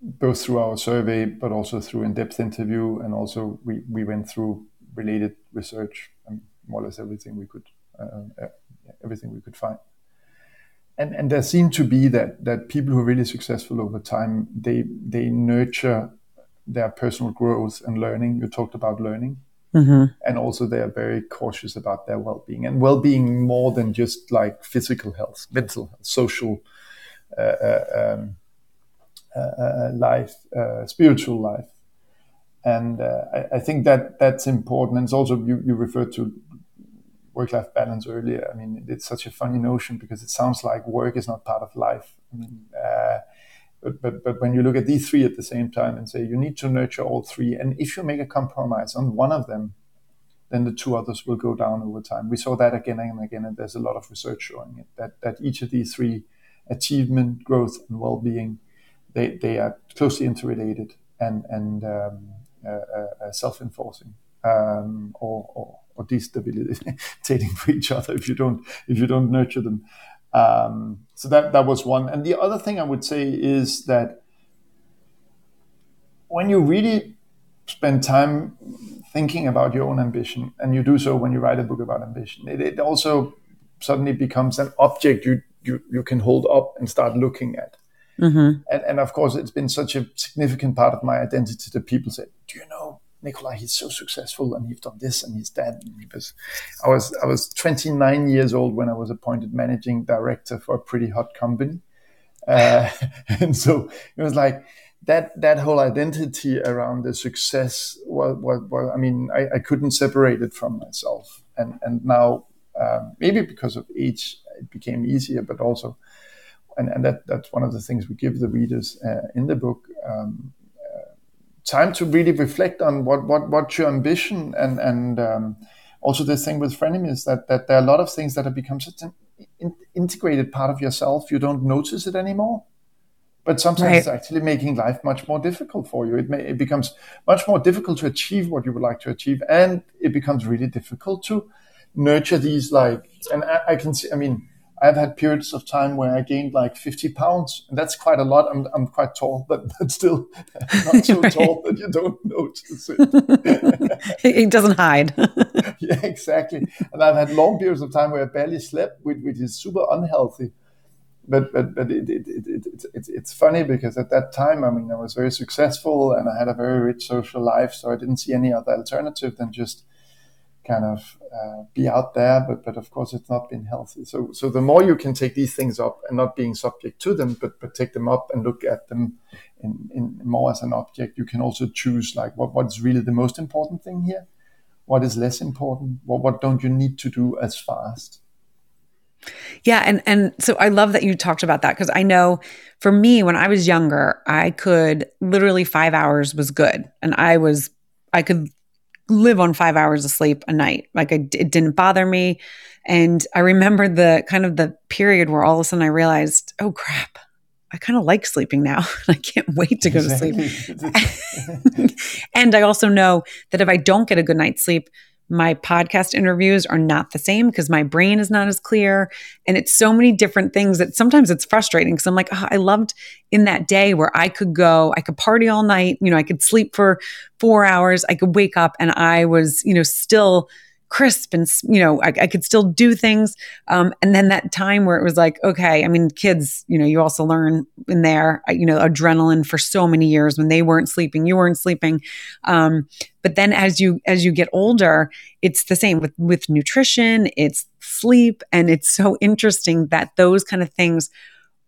both through our survey, but also through in-depth interview, and also we, we went through related research and more or less everything we could uh, uh, everything we could find. And and there seemed to be that that people who are really successful over time they they nurture their personal growth and learning. You talked about learning. Mm-hmm. And also, they are very cautious about their well being and well being more than just like physical health, mental health, social uh, uh, um, life, uh, spiritual life. And uh, I, I, think that that's important. And it's also, you, you referred to work life balance earlier. I mean, it's such a funny notion because it sounds like work is not part of life. I mean, but, but, but when you look at these three at the same time and say you need to nurture all three, and if you make a compromise on one of them, then the two others will go down over time. We saw that again and again, and there's a lot of research showing it that, that each of these three achievement, growth, and well-being they, they are closely interrelated and and um, uh, uh, uh self-enforcing um, or, or, or destabilizing *laughs* for each other if you don't if you don't nurture them. Um, so that that was one. And the other thing I would say is that when you really spend time thinking about your own ambition, and you do so when you write a book about ambition, it, it also suddenly becomes an object you, you you can hold up and start looking at. Mm-hmm. And, and of course, it's been such a significant part of my identity that people said, "Do you know Nikolai? he's so successful and he's done this and he's that. And he was, I was, I was 29 years old when I was appointed managing director for a pretty hot company. Uh, *laughs* and so it was like that, that whole identity around the success was, was, was I mean, I, I, couldn't separate it from myself. And, and now, um, maybe because of age, it became easier, but also, and, and that, that's one of the things we give the readers uh, in the book. Um, time to really reflect on what what what's your ambition and and um, also this thing with frenemies that that there are a lot of things that have become such an in, integrated part of yourself you don't notice it anymore but sometimes right. it's actually making life much more difficult for you it may it becomes much more difficult to achieve what you would like to achieve and it becomes really difficult to nurture these like and I, I can see i mean I've had periods of time where I gained like 50 pounds, and that's quite a lot. I'm, I'm quite tall, but, but still *laughs* not so right. tall that you don't *laughs* notice it. *laughs* it doesn't hide. yeah, exactly. And I've had long periods of time where I barely slept, which, which is super unhealthy. But but but it, it, it, it, it's it's funny because at that time, I mean, I was very successful and I had a very rich social life, so I didn't see any other alternative than just kind of uh, be out there, but but of course it's not been healthy. So so the more you can take these things up and not being subject to them, but but take them up and look at them in, in more as an object, you can also choose like what what is really the most important thing here, what is less important, what what don't you need to do as fast. Yeah, and and so I love that you talked about that because I know for me when I was younger, I could literally 5 hours was good and I was I could live on five hours of sleep a night. Like I, it didn't bother me. And I remember the kind of the period where all of a sudden I realized, oh crap, I kind of like sleeping now. *laughs* I can't wait to go to sleep. *laughs* *laughs* and I also know that if I don't get a good night's sleep, my podcast interviews are not the same because my brain is not as clear. And it's so many different things that sometimes it's frustrating because i'm like oh, i loved in that day where i could go i could party all night you know i could sleep for four hours i could wake up and i was you know still crisp and you know I, I could still do things. Um, and then that time where it was like okay i mean kids you know you also learn in there you know adrenaline for so many years when they weren't sleeping you weren't sleeping. Um, but then as you as you get older it's the same with with nutrition it's sleep and it's so interesting that those kind of things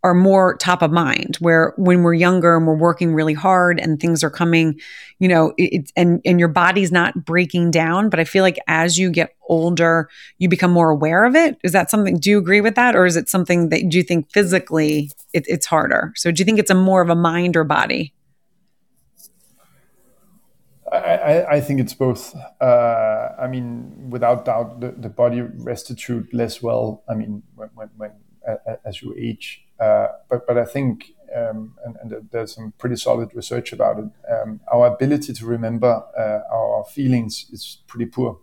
are more top of mind where when we're younger and we're working really hard and things are coming you know it's and and your body's not breaking down but i feel like as you get older you become more aware of it is that something do you agree with that or is it something that do you think physically it, it's harder so do you think it's a more of a mind or body I, I, think it's both. Uh, I mean, without doubt, the, the body restitute less well. I mean, when, when, when as you age, but but I think um, and, and, there's some pretty solid research about it. Um, our ability to remember uh, our feelings is pretty poor.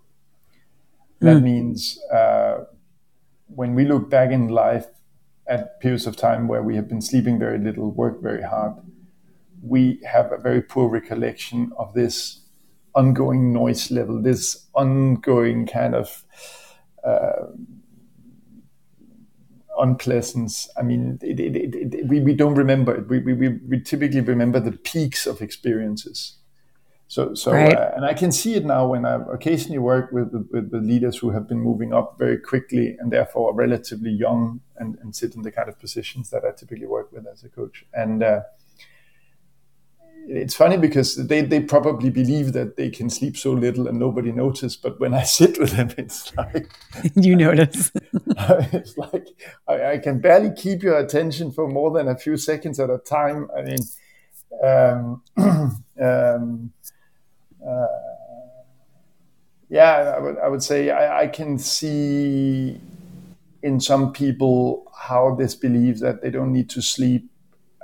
That mm. means uh, when we look back in life at periods of time where we have been sleeping very little, worked very hard, we have a very poor recollection of this ongoing noise level, this ongoing kind of uh, unpleasant. I mean, it, it, it, we, we don't remember it. We, we, we typically remember the peaks of experiences. So, so, Right. uh, and I can see it now when I occasionally work with, with, with leaders who have been moving up very quickly and therefore are relatively young and, and sit in the kind of positions that I typically work with as a coach. And uh, it's funny because they, they probably believe that they can sleep so little and nobody notices. But when I *laughs* sit with them, it's like, *laughs* you notice. *laughs* it's like I, I can barely keep your attention for more than a few seconds at a time. I mean, um, *clears throat* um, uh, yeah, I would, I would say I, I can see in some people how this belief that they don't need to sleep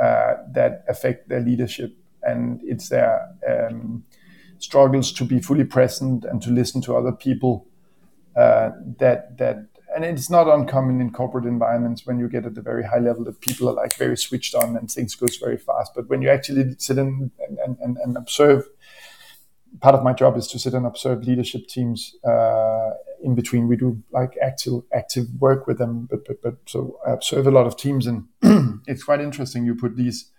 uh, that affect their leadership and it's their um, struggles to be fully present and to listen to other people uh, that that and it's not uncommon in corporate environments when you get at a very high level that people are like very switched on and things goes very fast. But when you actually sit in and, and, and observe part of my job is to sit and observe leadership teams uh, in between. We do like active active work with them but, but but so i observe a lot of teams and *clears throat* it's quite interesting you put these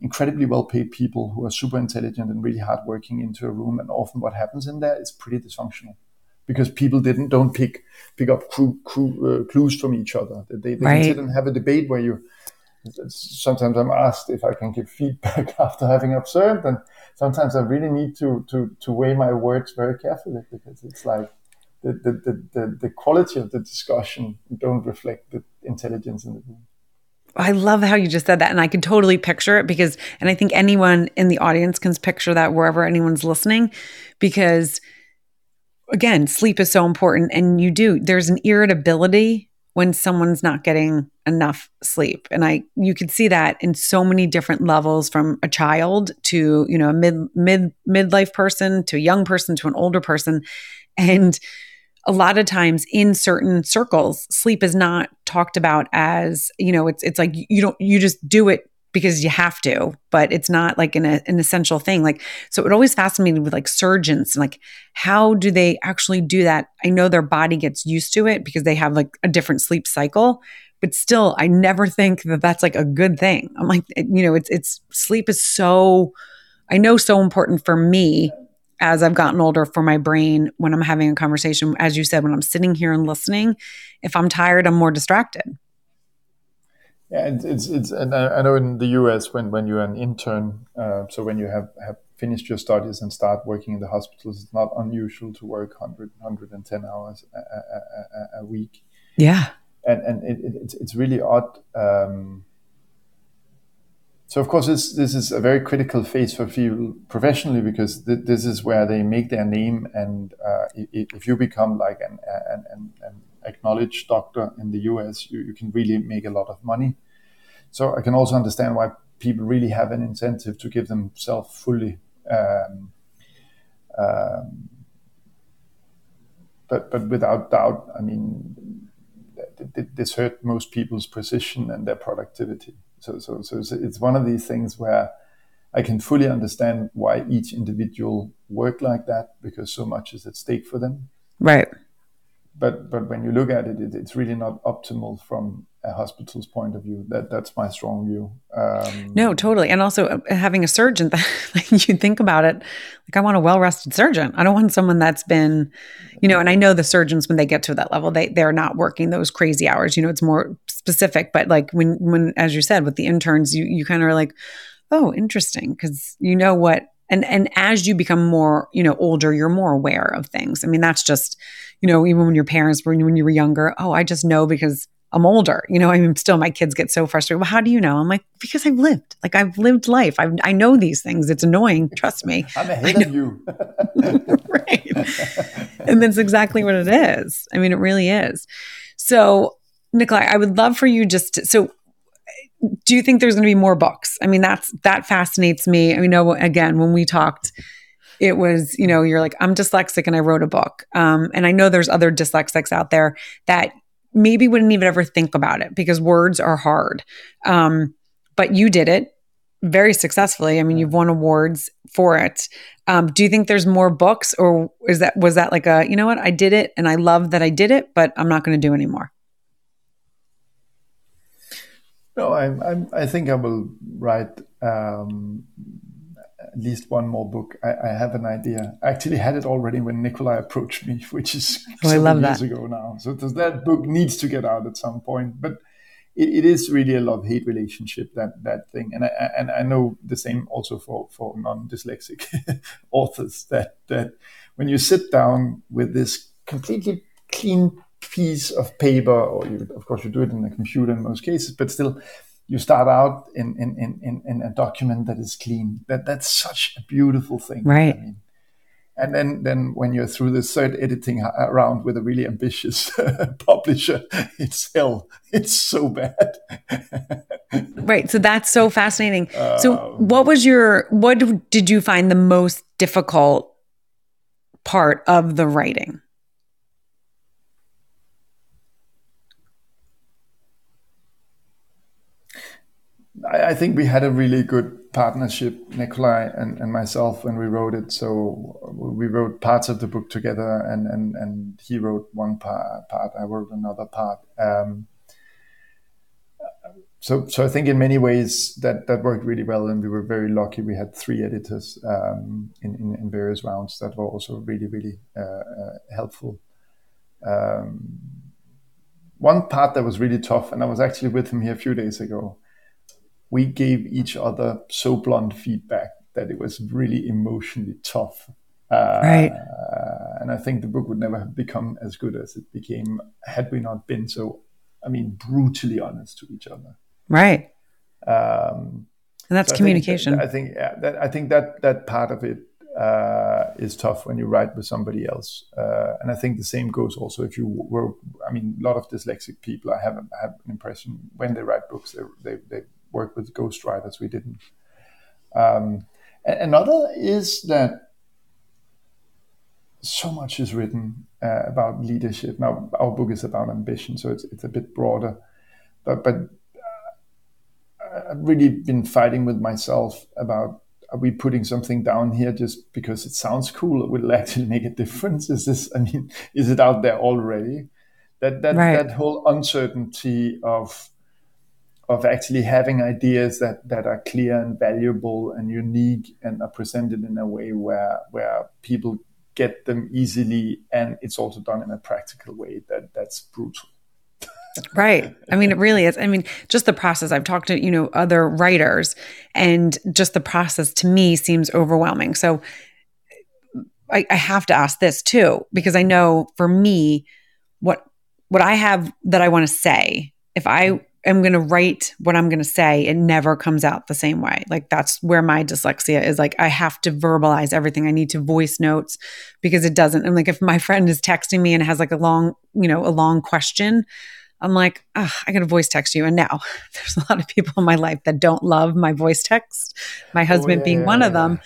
incredibly well paid people who are super intelligent and really hardworking into a room and often what happens in there is pretty dysfunctional because people didn't don't pick pick up clue, clue, uh, clues from each other they, they Right. can sit and have a debate where you sometimes i'm asked if i can give feedback *laughs* after having observed and sometimes i really need to to to weigh my words very carefully because it's like the the, the, the, the quality of the discussion don't reflect the intelligence in the room I love how you just said that. And I can totally picture it because, and I think anyone in the audience can picture that wherever anyone's listening, because again, sleep is so important. And you do, there's an irritability when someone's not getting enough sleep. And I, you could see that in so many different levels from a child to, you know, a mid, mid, midlife person to a young person to an older person. And a lot of times in certain circles sleep is not talked about as you know it's it's like you don't you just do it because you have to but it's not like an, an essential thing. Like so it always fascinated with like surgeons and like how do they actually do that? I know their body gets used to it because they have like a different sleep cycle but still i never think that that's like a good thing. I'm like you know it's it's sleep is so i know so important for me as I've gotten older for my brain when I'm having a conversation. As you said, when I'm sitting here and listening, if I'm tired, I'm more distracted. Yeah, it's it's, it's and I I know in the US when when you're an intern, uh, so when you have have finished your studies and start working in the hospitals, it's not unusual to work 100, 110 hours a, a, a, a week, Yeah. and and it, it, it's it's really odd. Um, so of course this this is a very critical phase for people professionally because th- this is where they make their name, and uh, if you become like an, an, an, an acknowledged doctor in the US, you, you can really make a lot of money. So I can also understand why people really have an incentive to give themselves fully. Um, um, but but without doubt, I mean, th- th- this hurt most people's position and their productivity. So so so it's, it's one of these things where I can fully understand why each individual work like that because so much is at stake for them Right. but but when you look at it, it it's really not optimal from a hospital's point of view. That that's my strong view. Um, No, totally. And also uh, having a surgeon, that, *laughs* like you think about it, like I want a well-rested surgeon. I don't want someone that's been, you know, and I know the surgeons when they get to that level, they they're not working those crazy hours. You know, it's more specific. But like when when as you said with the interns, you you kind of are like, oh, interesting, because you know what. And and as you become more, you know, older, you're more aware of things. I mean, that's just, you know, even when your parents were when you were younger, oh, I just know because I'm older. You know, I mean, still my kids get so frustrated. Well, how do you know? I'm like, because I've lived. Like I've lived life. I've, I know these things. It's annoying. Trust me. *laughs* I'm ahead of you. *laughs* *laughs* right. And that's exactly what it is. I mean, it really is. So, Nikolai, I would love for you just to, so do you think there's going to be more books? I mean, that's that fascinates me. I mean, know again, when we talked, it was, you know, you're like, I'm dyslexic and I wrote a book. Um, and I know there's other dyslexics out there that maybe wouldn't even ever think about it because words are hard. Um, but you did it very successfully. I mean, you've won awards for it. Um, do you think there's more books, or is that was that like a you know what I did it and I love that I did it, but I'm not going to do anymore? No, I, I, I think I will write um, at least one more book. I, I, have an idea. I actually had it already when Nikolai approached me, *laughs* which is oh, love years ago now. So that book needs to get out at some point. But it, it is really a love hate relationship that that thing, and I and I know the same also for for non dyslexic *laughs* authors that that when you sit down with this completely clean piece of paper, or you, of course you do it in a computer in most cases, but still you start out in, in, in, in a document that is clean. That that's such a beautiful thing. Right. I mean, and then then when you're through the third editing round with a really ambitious *laughs* publisher, it's hell. It's so bad. *laughs* right. So that's so fascinating. Um, so what was your what did you find the most difficult part of the writing? I, I think we had a really good partnership, Nikolai and, and myself, when we wrote it. So we wrote parts of the book together, and and, and he wrote one part, part I wrote another part. Um, so so I think in many ways that that worked really well, and we were very lucky. We had three editors um, in, in, in various rounds that were also really really uh, uh, helpful. Um, one part that was really tough, and I was actually with him here a few days ago we gave each other so blunt feedback that it was really emotionally tough. Uh, right. And I think the book would never have become as good as it became had we not been so, I mean, brutally honest to each other. Right. Um, and that's so communication. I think, I think, yeah, that, I think that that part of it uh, is tough when you write with somebody else. Uh, and I think the same goes also if you were, I mean, a lot of dyslexic people, I have, have an impression when they write books, they, they, they work with ghostwriters. We didn't. Um, another is that so much is written uh, about leadership. Now, our book is about ambition, so it's it's a bit broader. But but uh, I've really been fighting with myself about are we putting something down here just because it sounds cool? It Will actually make a difference? Is this? I mean, is it out there already? That that right. that whole uncertainty of of actually having ideas that, that are clear and valuable and unique and are presented in a way where where people get them easily and it's also done in a practical way that that's brutal. *laughs* Right. I mean it really is. I mean just the process. I've talked to you know other writers and just the process to me seems overwhelming. So I, I have to ask this too because i know for me what what i have that i want to say if i am going to write what I'm going to say, it never comes out the same way. Like that's where my dyslexia is. Like I have to verbalize everything. I need to voice notes because it doesn't. And like if my friend is texting me and has like a long, you know, a long question, I'm like, oh, I got to voice text you. And now *laughs* there's a lot of people in my life that don't love my voice text, my oh, husband oh, yeah, being yeah, one yeah, of them.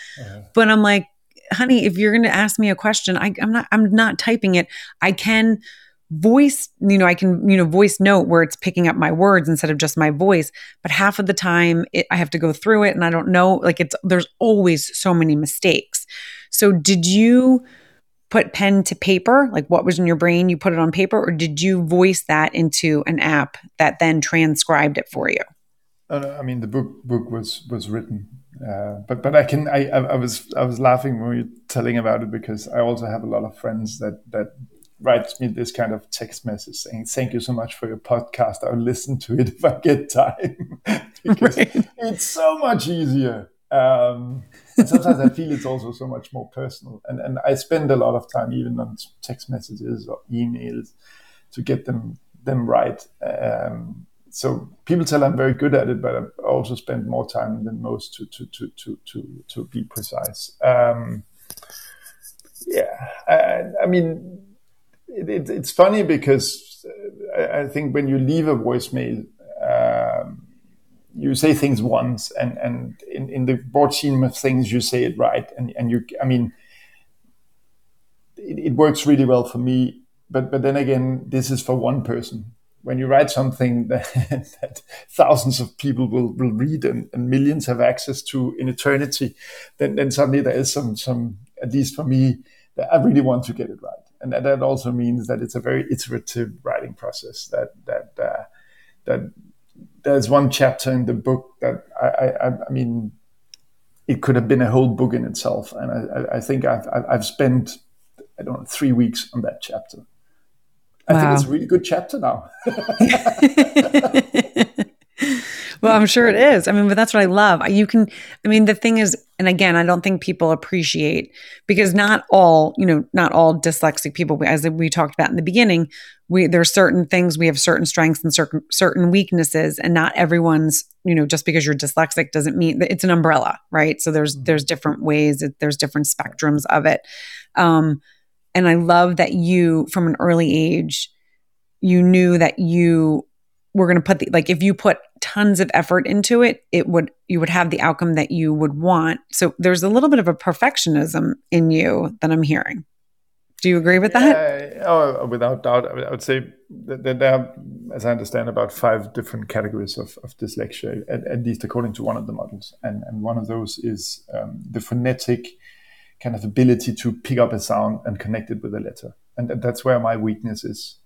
But I'm like, honey, if you're going to ask me a question, I, I'm not, I'm not typing it. I can voice you know i can you know voice note where it's picking up my words instead of just my voice but half of the time it, i have to go through it and i don't know like it's there's always so many mistakes. So did you put pen to paper? Like what was in your brain? You put it on paper or did you voice that into an app that then transcribed it for you? Uh, i mean the book book was was written uh, but but I can I, I was I was laughing when you were telling about it because I also have a lot of friends that that writes me this kind of text message saying, "Thank you so much for your podcast. I'll listen to it *laughs* if I get time *laughs* because right. it's so much easier." Um, and sometimes I feel it's also so much more personal, and and I spend a lot of time even on text messages or emails to get them them right. Um, so people tell I'm very good at it, but I also spend more time than most to to to to to, to be precise. Um, yeah, I, I mean it, it, it's funny because uh, I, I, think when you leave a voicemail, um, you say things once, and and in, in the broad scheme of things, you say it right, and and you, I mean, it, it works really well for me. But but then again, this is for one person. When you write something *laughs* that, that thousands of people will, will read and, and millions have access to in eternity, then then suddenly there is some some at least for me that I really want to get it right and that also means that it's a very iterative writing process. That that uh, that there's one chapter in the book that I, I, I mean it could have been a whole book in itself. And I, I think I've, I've spent, I don't know, three weeks on that chapter. I wow. think it's a really good chapter now. *laughs* *laughs* well, I'm sure it is. I mean, but that's what I love. You can, I mean, the thing is, and again, I don't think people appreciate because not all, you know, not all dyslexic people, as we talked about in the beginning, we there are certain things we have certain strengths and certain certain weaknesses, and not everyone's, you know, just because you're dyslexic doesn't mean that it's an umbrella, right? So there's mm-hmm. there's different ways, there's different spectrums of it, um, and I love that you, from an early age, you knew that you we're going to put the like if you put tons of effort into it it would you would have the outcome that you would want. So there's a little bit of a perfectionism in you that i'm hearing. Do you agree with that? Uh, oh without doubt. I would say that there are as i understand about five different categories of, of dyslexia at, at, least according to one of the models. And, and one of those is um, the phonetic kind of ability to pick up a sound and connect it with a letter. And that's where my weakness is.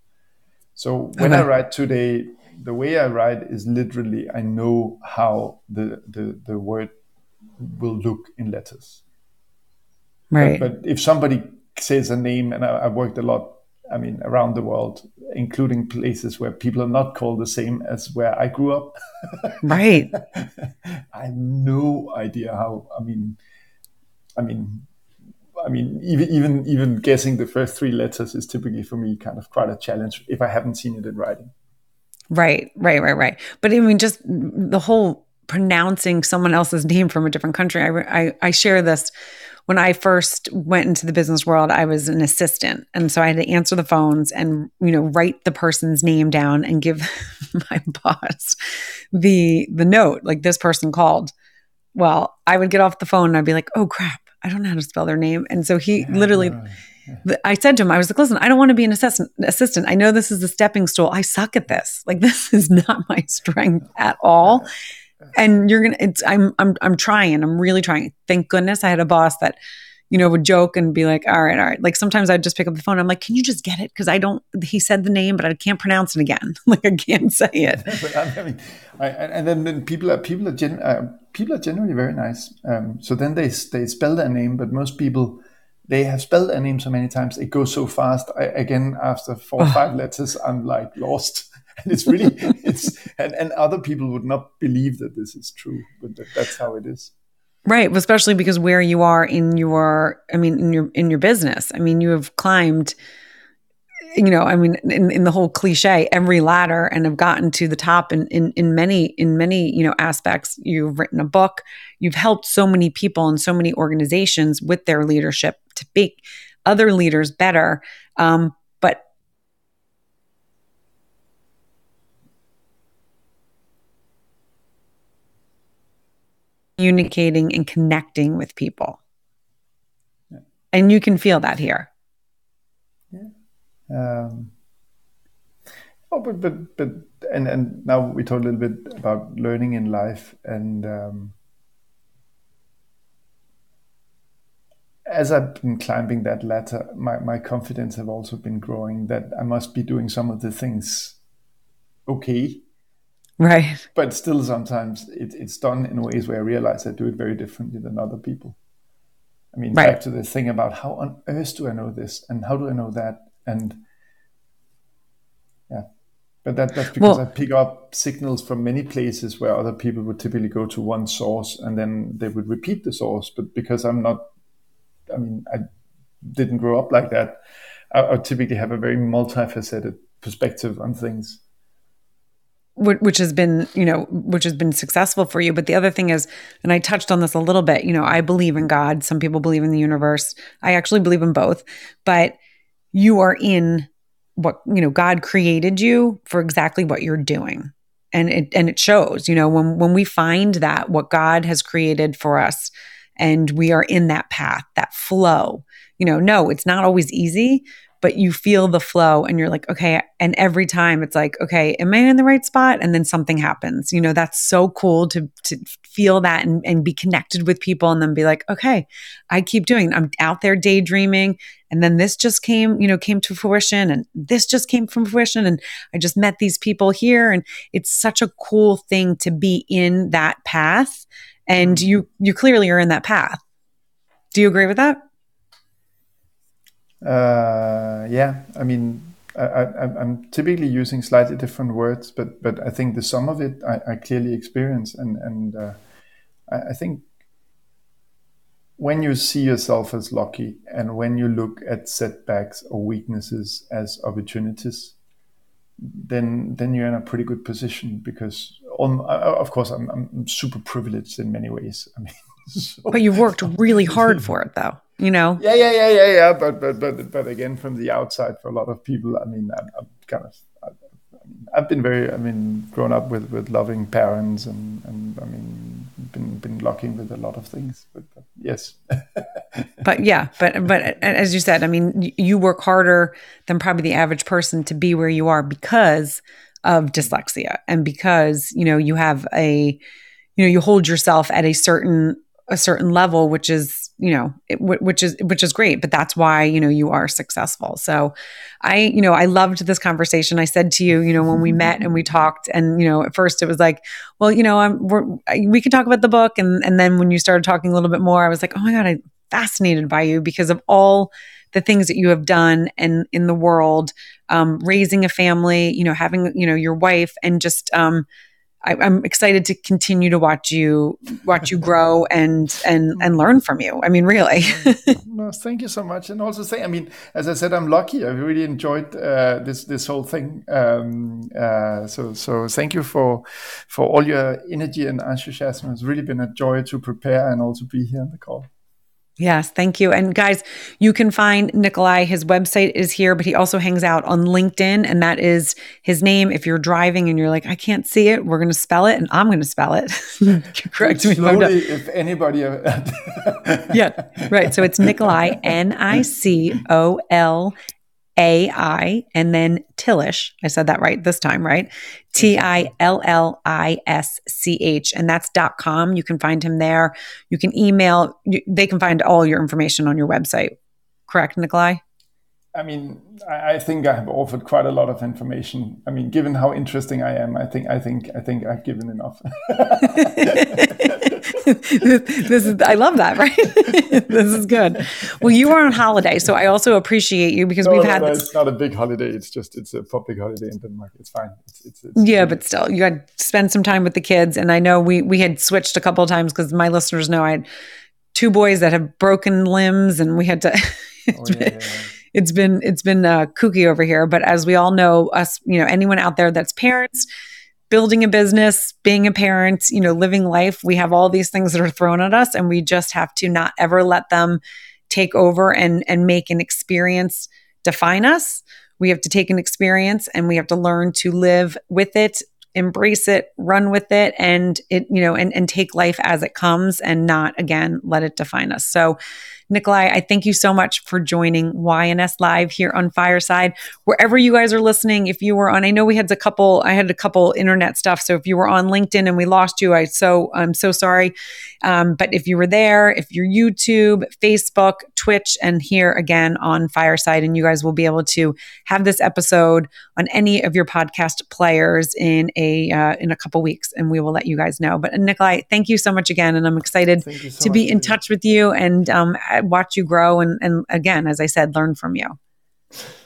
So when okay. I write today, the way I write is literally I know how the the, the word will look in letters. Right. But, but if somebody says a name, and I, have worked a lot, I mean, around the world, including places where people are not called the same as where I grew up. *laughs* right. I have no idea how. I mean, I mean, I mean, even even even guessing the first three letters is typically for me kind of quite a challenge if I haven't seen it in writing. Right, right, right, right. But I mean, just the whole pronouncing someone else's name from a different country. I, I, I share this when I first went into the business world, I was an assistant. And so I had to answer the phones and, you know, write the person's name down and give *laughs* my boss the the note, like this person called. Well, I would get off the phone and I'd be like, oh crap, I don't know how to spell their name. And so he yeah, literally I said to him, I was like, listen, I don't want to be an assistant. Assistant. I know this is a stepping stool. I suck at this. Like *laughs* this is not my strength at all. And you're gonna. It's. I'm. I'm. I'm trying. I'm really trying. Thank goodness I had a boss that, you know, would joke and be like, all right, all right. Like sometimes I'd just pick up the phone. I'm like, can you just get it? Because I don't. He said the name, but I can't pronounce it again. *laughs* like I can't say *laughs* it. but I mean, I, and then, then people are people are gen, uh, people are generally very nice. Um, so then they they spell their name, but most people they have spelled their name so many times it goes so fast. I, again after four or *laughs* five letters i'm like lost. *laughs* And it's really *laughs* it's and, and other people would not believe that this is true but that, that's how it is. Right especially because where you are in your i mean in your in your business. I mean you have climbed you know i mean in, in the whole cliche every ladder and have gotten to the top in, in in many in many you know aspects. You've written a book. You've helped so many people and so many organizations with their leadership to make other leaders better. Um, but communicating and connecting with people. Yeah. And you can feel that here. Yeah. Um, oh, but, but, but, and, and now we talk a little bit about learning in life and, um, as I've been climbing that ladder, my, my confidence have also been growing that I must be doing some of the things okay. Right. But still, sometimes it, it's done in ways where I realize I do it very differently than other people. I mean, right. back to the thing about how on earth do I know this and how do I know that? And yeah, but that, that's because well, I pick up signals from many places where other people would typically go to one source and then they would repeat the source. But because I'm not I mean, I didn't grow up like that. I, I typically have a very multifaceted perspective on things. Which has been you know which has been successful for you. But the other thing is and i touched on this a little bit you know i believe in god. Some people believe in the universe. I actually believe in both. But you are in what you know god created you for exactly what you're doing. And it and it shows you know when when we find that what god has created for us and we are in that path, that flow. You know, no, it's not always easy, but you feel the flow and you're like, okay. And every time it's like, okay, am I in the right spot? And then something happens. You know, that's so cool to to feel that and, and be connected with people and then be like, okay, I keep doing. I'm out there daydreaming. And then this just came, you know, came to fruition and this just came from fruition. And I just met these people here. And it's such a cool thing to be in that path and you you clearly are in that path. Do you agree with that? Uh, yeah, I mean, I, am typically using slightly different words, but but I think the sum of it I, I clearly experience, and and uh, I, I, think when you see yourself as lucky, and when you look at setbacks or weaknesses as opportunities, then then you're in a pretty good position because on uh, of course I'm, I'm super privileged in many ways. I mean, *laughs* so, but you've worked *laughs* really hard for it, though you know? Yeah yeah yeah yeah yeah. But but but but again from the outside for a lot of people i mean i'm, I'm kind of I, I've been very I mean grown up with with loving parents and and I mean been been lucky with a lot of things but, but yes. *laughs* But yeah but but as you said I mean you work harder than probably the average person to be where you are because of dyslexia. And because you know you have a you know you hold yourself at a certain a certain level which is you know it, which is which is great but that's why you know you are successful. So i you know i loved this conversation. I said to you you know when we met and we talked and you know at first it was like well you know i'm we're, we could talk about the book. And and then when you started talking a little bit more i was like oh my god i'm fascinated by you because of all the things that you have done and in the world um, raising a family you know having you know your wife and just um, I, am excited to continue to watch you watch you grow and and *laughs* and learn from you. I mean, really. *laughs* no, thank you so much, and also say, I mean, as I said, I'm lucky. I really enjoyed uh, this this whole thing. Um, uh, so so thank you for for all your energy and enthusiasm. It's really been a joy to prepare and also be here on the call. Yes, thank you. And guys, you can find Nicolai. His website is here, but he also hangs out on LinkedIn, and that is his name. If you're driving and you're like, I can't see it, we're going to spell it, and I'm going to spell it. *laughs* Correct me Slowly, if anybody. *laughs* yeah, right. So it's Nicolai, N I C O L a I and then Tillisch. I said that right this time, right? T I L L I S C H. And that's dot com. You can find him there. You can email, you, they can find all your information on your website. Correct, Nicolai? I mean, I, I think I have offered quite a lot of information. I mean, given how interesting I am, I think I think I think I've given enough. *laughs* this is I love that, right? *laughs* this is good. Well, you are on holiday, so I also appreciate you because no, we've no, had. No, it's not a big holiday. It's just it's a public holiday in Denmark. It's fine. It's, it's, it's yeah, but still, you had to spend some time with the kids, and I know we we had switched a couple of times because my listeners know I had two boys that have broken limbs, and we had to. oh, yeah, yeah *laughs* it's been it's been uh, kooky over here. But as we all know, us you know anyone out there that's parents building a business, being a parent, you know, living life, we have all these things that are thrown at us and we just have to not ever let them take over and and make an experience define us. We have to take an experience and we have to learn to live with it, embrace it, run with it and it you know and and take life as it comes and not again let it define us. So Nicolai, I thank you so much for joining YNS Live here on Fireside. Wherever you guys are listening, if you were on, I know we had a couple, I had a couple internet stuff. So if you were on LinkedIn and we lost you, I so I'm so sorry. Um, but if you were there, if you're YouTube, Facebook, Twitch, and here again on Fireside, and you guys will be able to have this episode on any of your podcast players in a uh, in a couple weeks, and we will let you guys know. But Nicolai, thank you so much again, and I'm excited so to be in touch with you and um, watch you grow and, and again, as I said, learn from you.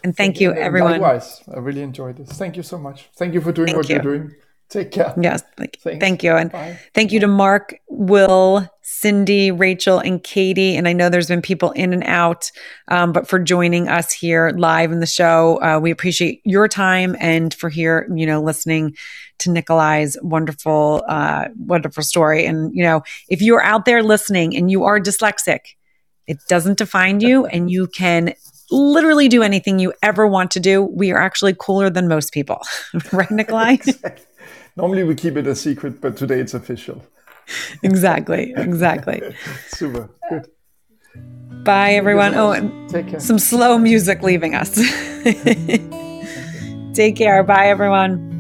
And thank you, everyone. Likewise, I really enjoyed this. Thank you so much. Thank you for doing thank what you. are doing. Take care. Yes, thank, thank you, and Bye. thank you to Mark, Will, Cindy, Rachel, and Katie. And I know there's been people in and out, um, but for joining us here live in the show, uh, we appreciate your time and for here, you know, listening to Nicolai's wonderful, uh, wonderful story. And you know, if you are out there listening and you are dyslexic, it doesn't define you and you can literally do anything you ever want to do. We are actually cooler than most people. *laughs* right, Nicolai? *laughs* exactly. Normally we keep it a secret, but today it's official. *laughs* exactly. Exactly. *laughs* Super. Good. Bye, everyone. Oh, and some slow music leaving us. *laughs* Take care. Bye, everyone.